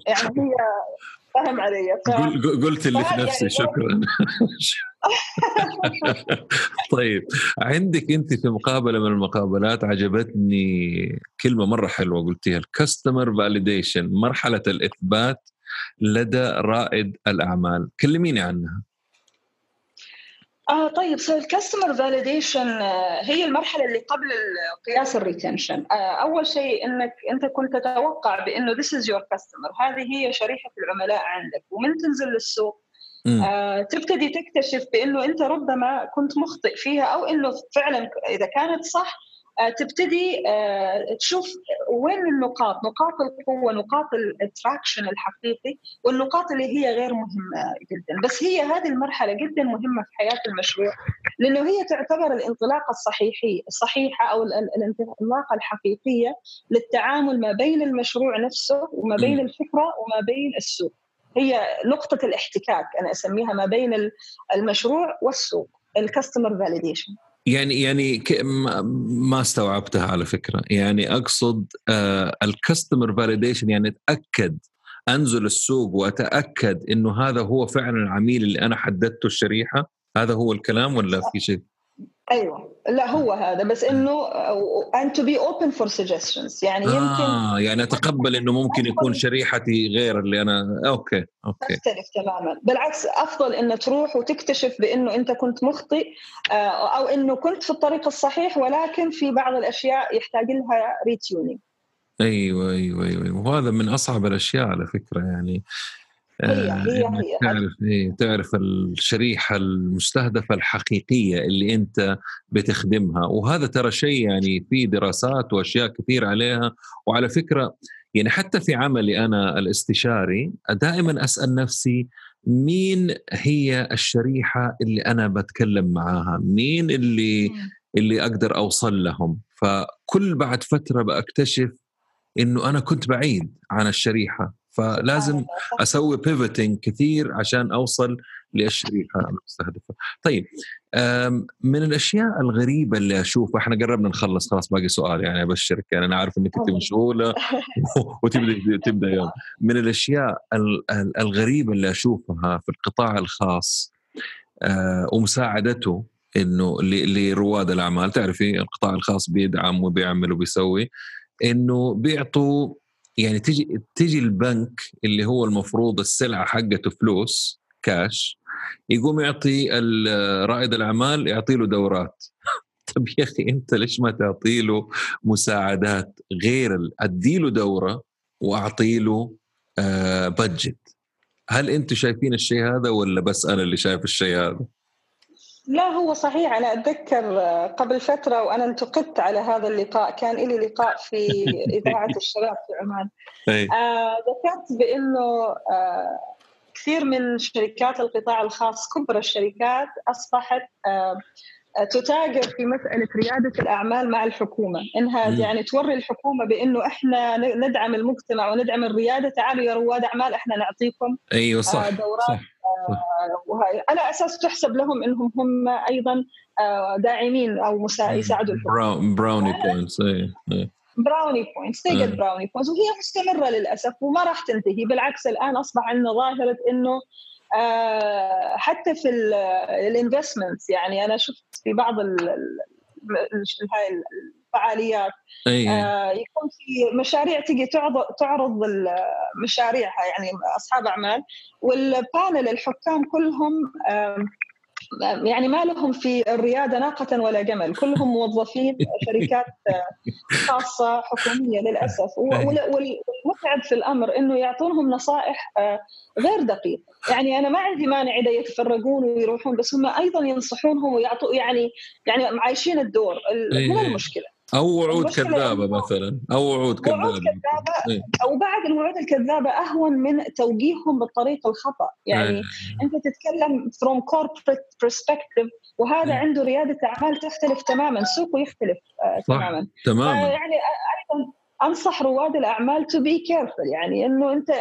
يعني هي فاهم علي قلت اللي في نفسي يعني شكرا. طيب عندك أنت في مقابلة من المقابلات عجبتني كلمة مرة حلوة قلتيها ال customer validation مرحلة الإثبات لدى رائد الأعمال. كلميني عنها. آه طيب so ال customer validation هي المرحلة اللي قبل قياس ال retention. آه أول شيء إنك أنت كنت تتوقع بإنه this is your customer هذه هي شريحة العملاء عندك. ومن تنزل للسوق آه تبتدي تكتشف بإنه أنت ربما كنت مخطئ فيها أو إنه فعلا إذا كانت صح تبتدي آه، تشوف وين النقاط نقاط القوة نقاط الاتراكشن الحقيقي والنقاط اللي هي غير مهمة جدا. بس هي هذه المرحلة جدا مهمة في حياة المشروع لأنه هي تعتبر الانطلاقة الصحيحية الصحيحة أو الانطلاقة الحقيقية للتعامل ما بين المشروع نفسه وما بين الفكرة وما بين السوق. هي نقطة الاحتكاك أنا أسميها ما بين المشروع والسوق الكاستمر فاليديشن يعني يعني ما استوعبتها على فكرة. يعني أقصد آه ال customer validation يعني أتأكد أنزل السوق وأتأكد إنه هذا هو فعلا العميل اللي أنا حددته الشريحة. هذا هو الكلام ولا في شيء؟ أيوه. لا هو هذا بس إنه and to be open for suggestions. يعني آه يمكن آه يعني أتقبل إنه ممكن يكون شريحتي غير اللي أنا okay okay. تختلف تماما. بالعكس أفضل انه تروح وتكتشف بإنه أنت كنت مخطئ آه، أو إنه كنت في الطريق الصحيح ولكن في بعض الأشياء يحتاج لها retuning أيوه أيوه أيوه. وهذا من أصعب الأشياء على فكرة يعني هي آه، هي هي. تعرف إيه تعرف الشريحة المستهدفة الحقيقية اللي أنت بتخدمها. وهذا ترى شيء يعني في دراسات وأشياء كثير عليها. وعلى فكرة يعني حتى في عملي أنا الاستشاري دائما أسأل نفسي مين هي الشريحة اللي أنا بتكلم معاها؟ مين اللي اللي أقدر أوصل لهم؟ فكل بعد فترة بكتشف إنه أنا كنت بعيد عن الشريحة. فلازم أسوي بيفتنج كثير عشان أوصل للشريحه المستهدفه. طيب من الأشياء الغريبة اللي أشوفها إحنا قربنا نخلص خلاص باقي سؤال يعني أبشرك يعني أنا عارف إنك انت مشغولة وتبدأ تبدأ يوم. من الأشياء الغريبة اللي أشوفها في القطاع الخاص آه، ومساعدته إنه لرواد الأعمال تعرفي القطاع الخاص بيدعم وبيعمل وبيسوي إنه بيعطوا يعني تجي تجي البنك اللي هو المفروض السلعة حقته فلوس كاش يقوم يعطي رائد الأعمال يعطي له دورات طب يا أخي أنت ليش ما تعطي له مساعدات غير أدي له دورة وأعطي له بادجت آه، هل أنتم شايفين الشيء هذا ولا بس أنا اللي شايف الشيء هذا؟ لا هو صحيح. أنا أتذكر قبل فترة وأنا انتقدت على هذا اللقاء كان لي لقاء في إذاعة الشباب في عمان. آه ذكرت بأنه آه كثير من شركات القطاع الخاص كبرى الشركات أصبحت آه تتاجر في مسألة ريادة الأعمال مع الحكومة. إنها م. يعني توري الحكومة بأنه إحنا ندعم المجتمع وندعم الريادة. تعالوا يا رواد أعمال إحنا نعطيكم أيوة صح دورات صح. وهي على أساس تحسب لهم إنهم هم أيضا آه، داعمين أو يساعدوا brown brownie points brownie points تجد brownie points وهي مستمرة للأسف وما راح تنتهي. بالعكس الآن أصبح عندنا ظاهرة إنه آه، حتى في ال investments يعني أنا شفت في بعض هاي الفعاليات أيه. آه يكون في مشاريع تجي تعرض تعرض مشاريعها يعني أصحاب أعمال وال panel الحكام كلهم آه يعني ما لهم في الريادة ناقة ولا جمل كلهم موظفين شركات خاصة حكومية للأسف. والمتعب في الأمر إنه يعطونهم نصائح آه، غير دقيقه يعني أنا ما عندي مانع إذا يتفرقون ويروحون بس هم أيضا ينصحونهم ويعطوا يعني يعني عايشين الدور. هنا المشكلة. أو وعود كذابة مثلا أو وعود كذابه وعود كذابة إيه؟ أو بعد الوعود الكذابة أهون من توجيههم بالطريق الخطأ يعني إيه. أنت تتكلم from corporate perspective وهذا إيه. عنده ريادة أعمال تختلف تماما سوقه يختلف آه صح. تماما تماما يعني أيضا أنصح رواد الأعمال to be careful يعني إنه أنت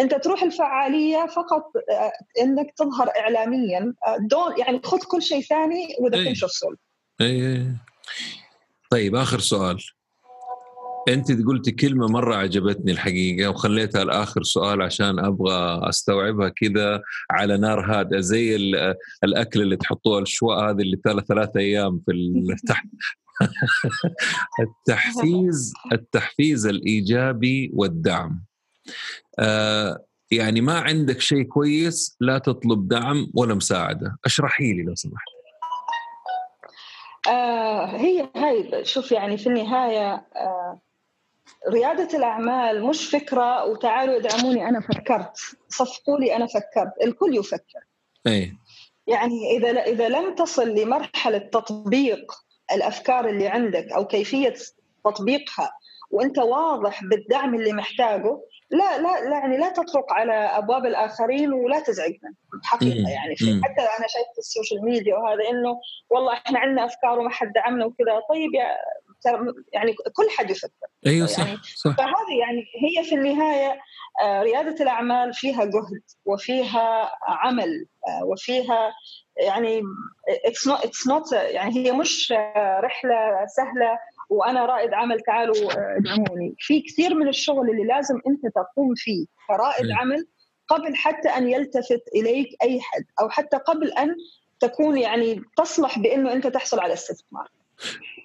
أنت تروح الفعالية فقط آه، إنك تظهر اعلاميا دون آه، يعني خذ كل شيء ثاني with a pinch of اي طيب آخر سؤال. أنت قلتي كلمة مرة عجبتني الحقيقة وخليتها لآخر سؤال عشان أبغى أستوعبها كذا على نار هادئة زي الأكل اللي تحطوه الشواء هذه اللي ثلاث ثلاث أيام في تحت التحفيز التحفيز الإيجابي والدعم. آه يعني ما عندك شيء كويس لا تطلب دعم ولا مساعدة. أشرحي لي لو سمحت. آه هي هاي شوف يعني في النهاية آه ريادة الأعمال مش فكرة وتعالوا ادعموني أنا فكرت صفقوا لي أنا فكرت الكل يفكر أي. يعني إذا إذا لم تصل لمرحلة تطبيق الأفكار اللي عندك أو كيفية تطبيقها وأنت واضح بالدعم اللي محتاجه لا لا لا يعني لا تطرق على أبواب الآخرين ولا تزعجنا حقيقة يعني. في حتى أنا شايفة في ال social media وهذا إنه والله إحنا عندنا أفكار وما حد دعمنا وكذا. طيب يا يعني كل حد يفكر. أيوه صح يعني صح فهذه يعني هي في النهاية آه، ريادة الأعمال فيها جهد وفيها عمل آه، وفيها يعني it's not it's not يعني هي مش رحلة سهلة وأنا رائد عمل تعالوا ادعموني في كثير من الشغل اللي لازم أنت تقوم فيه كرائد. عمل قبل حتى أن يلتفت إليك أي حد أو حتى قبل أن تكون يعني تصلح بأنه أنت تحصل على استثمار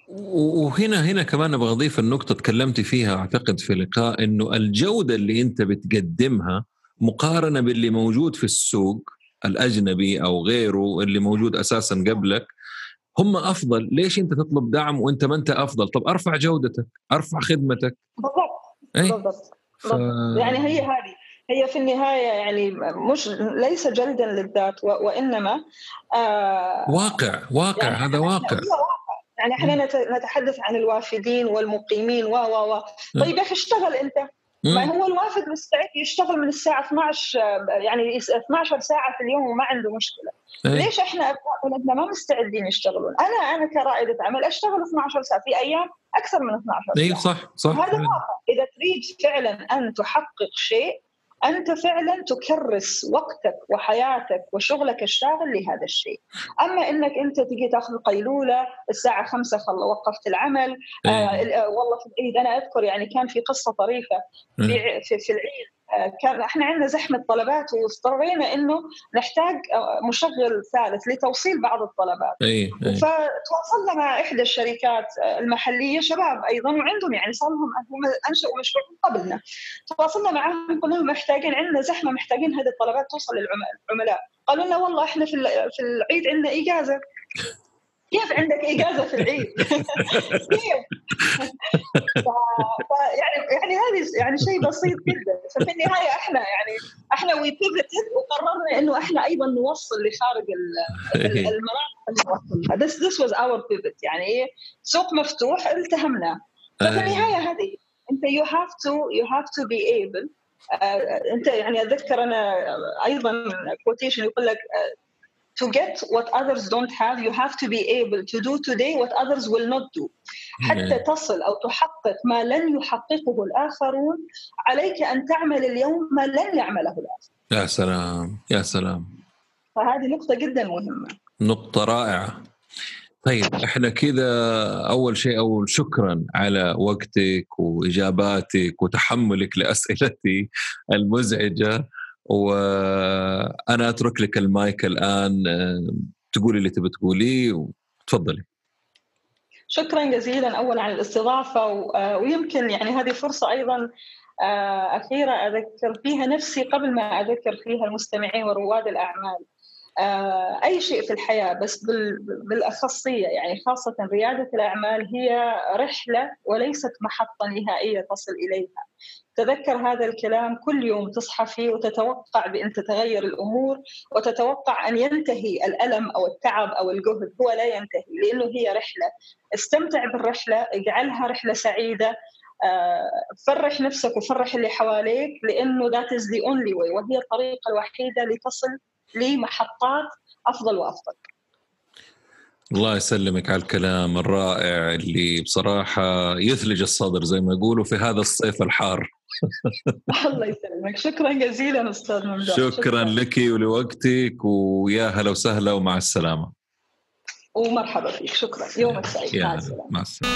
وهنا هنا كمان أبغى أضيف النقطة تكلمتي فيها أعتقد في لقاء إنه الجودة اللي أنت بتقدمها مقارنة باللي موجود في السوق الأجنبي أو غيره اللي موجود أساسا قبلك هم أفضل. ليش أنت تطلب دعم وأنت ما أنت أفضل؟ طب أرفع جودتك أرفع خدمتك. بالضبط. أي؟ بالضبط. ف... يعني هي هذه هي في النهاية يعني مش ليس جلدا للذات وإنما آه واقع واقع يعني هذا واقع. يعني إحنا نتحدث عن الوافدين والمقيمين و و و طيب يا أخي اشتغل أنت. ما هو الوافد مستعد يشتغل من الساعة 12 يعني 12 ساعة في اليوم وما عنده مشكلة. أيه. ليش إحنا أبناء بلدنا ما مستعدين يشتغلون أنا أنا كرائدة عمل أشتغل 12 ساعة في أيام أكثر من 12 ساعة أيوه صح صح هذا واقع إذا تريد فعلا أن تحقق شيء أنت فعلا تكرس وقتك وحياتك وشغلك الشاغل لهذا الشيء أما إنك أنت تجي تاخذ قيلولة الساعة 5 خل وقفت العمل آه, إيه. آه والله في العيد أنا أذكر يعني كان في قصة طريفة في, إيه. في, في العيد كان إحنا عندنا زحمة طلبات واضطرينا إنه نحتاج مشغل ثالث لتوصيل بعض الطلبات اي أي. فتواصلنا مع إحدى الشركات المحلية شباب أيضا وعندهم يعني صار لهم هم انشأوا مشروع قبلنا تواصلنا معهم قلنا لهم محتاجين عندنا زحمة محتاجين هذه الطلبات توصل للعملاء قالوا لنا والله إحنا في في العيد عندنا إجازة كيف عندك إجازة في العيد؟ كيف؟ يعني هذه يعني شيء بسيط جدا. ففي النهاية إحنا يعني إحنا وي وقررنا إنه إحنا أيضا نوصل لخارج المناطق. اللي this this was our pivot. يعني سوق مفتوح التهمناه ففي النهاية هذه أنت you have to you have to be able أنت يعني أتذكر أنا أيضا كوتيشن يقول لك to get what others don't have you have to be able to do today what others will not do. حتى تصل أو تحقق ما لن يحققه الآخرون عليك أن تعمل اليوم ما لن يعمله الآخر يا سلام يا سلام. فهذه نقطة جدا مهمة. نقطة رائعة. طيب إحنا كذا أول شيء أول شكرا على وقتك وإجاباتك وتحملك لأسئلتي المزعجة. وأنا أترك لك المايك الآن تقولي اللي تبي تقوليه وتفضلي. شكرا جزيلا اولا على الاستضافة ويمكن يعني هذه فرصة أيضا أخيرة أذكر فيها نفسي قبل ما أذكر فيها المستمعين ورواد الأعمال. أي شيء في الحياة بس بالأخصية يعني خاصة ريادة الأعمال هي رحلة وليست محطة نهائية تصل إليها. تذكر هذا الكلام كل يوم تصحى فيه وتتوقع بأن تتغير الأمور وتتوقع أن ينتهي الألم أو التعب أو الجهد. هو لا ينتهي لأنه هي رحلة. استمتع بالرحلة اجعلها رحلة سعيدة. فرح نفسك وفرح اللي حواليك لأنه that is the only way. وهي الطريقة الوحيدة لتصل لمحطات أفضل وأفضل. الله يسلمك على الكلام الرائع اللي بصراحة يثلج الصدر زي ما يقولوا في هذا الصيف الحار. الله يسلمك. شكرا جزيلا أستاذ ممدوح. شكرا, شكرا لك ولوقتك ويا هلا وسهلا ومع السلامة. ومرحبا فيك. شكرا. يومك سعيد. مع السلامة. مع السلامة.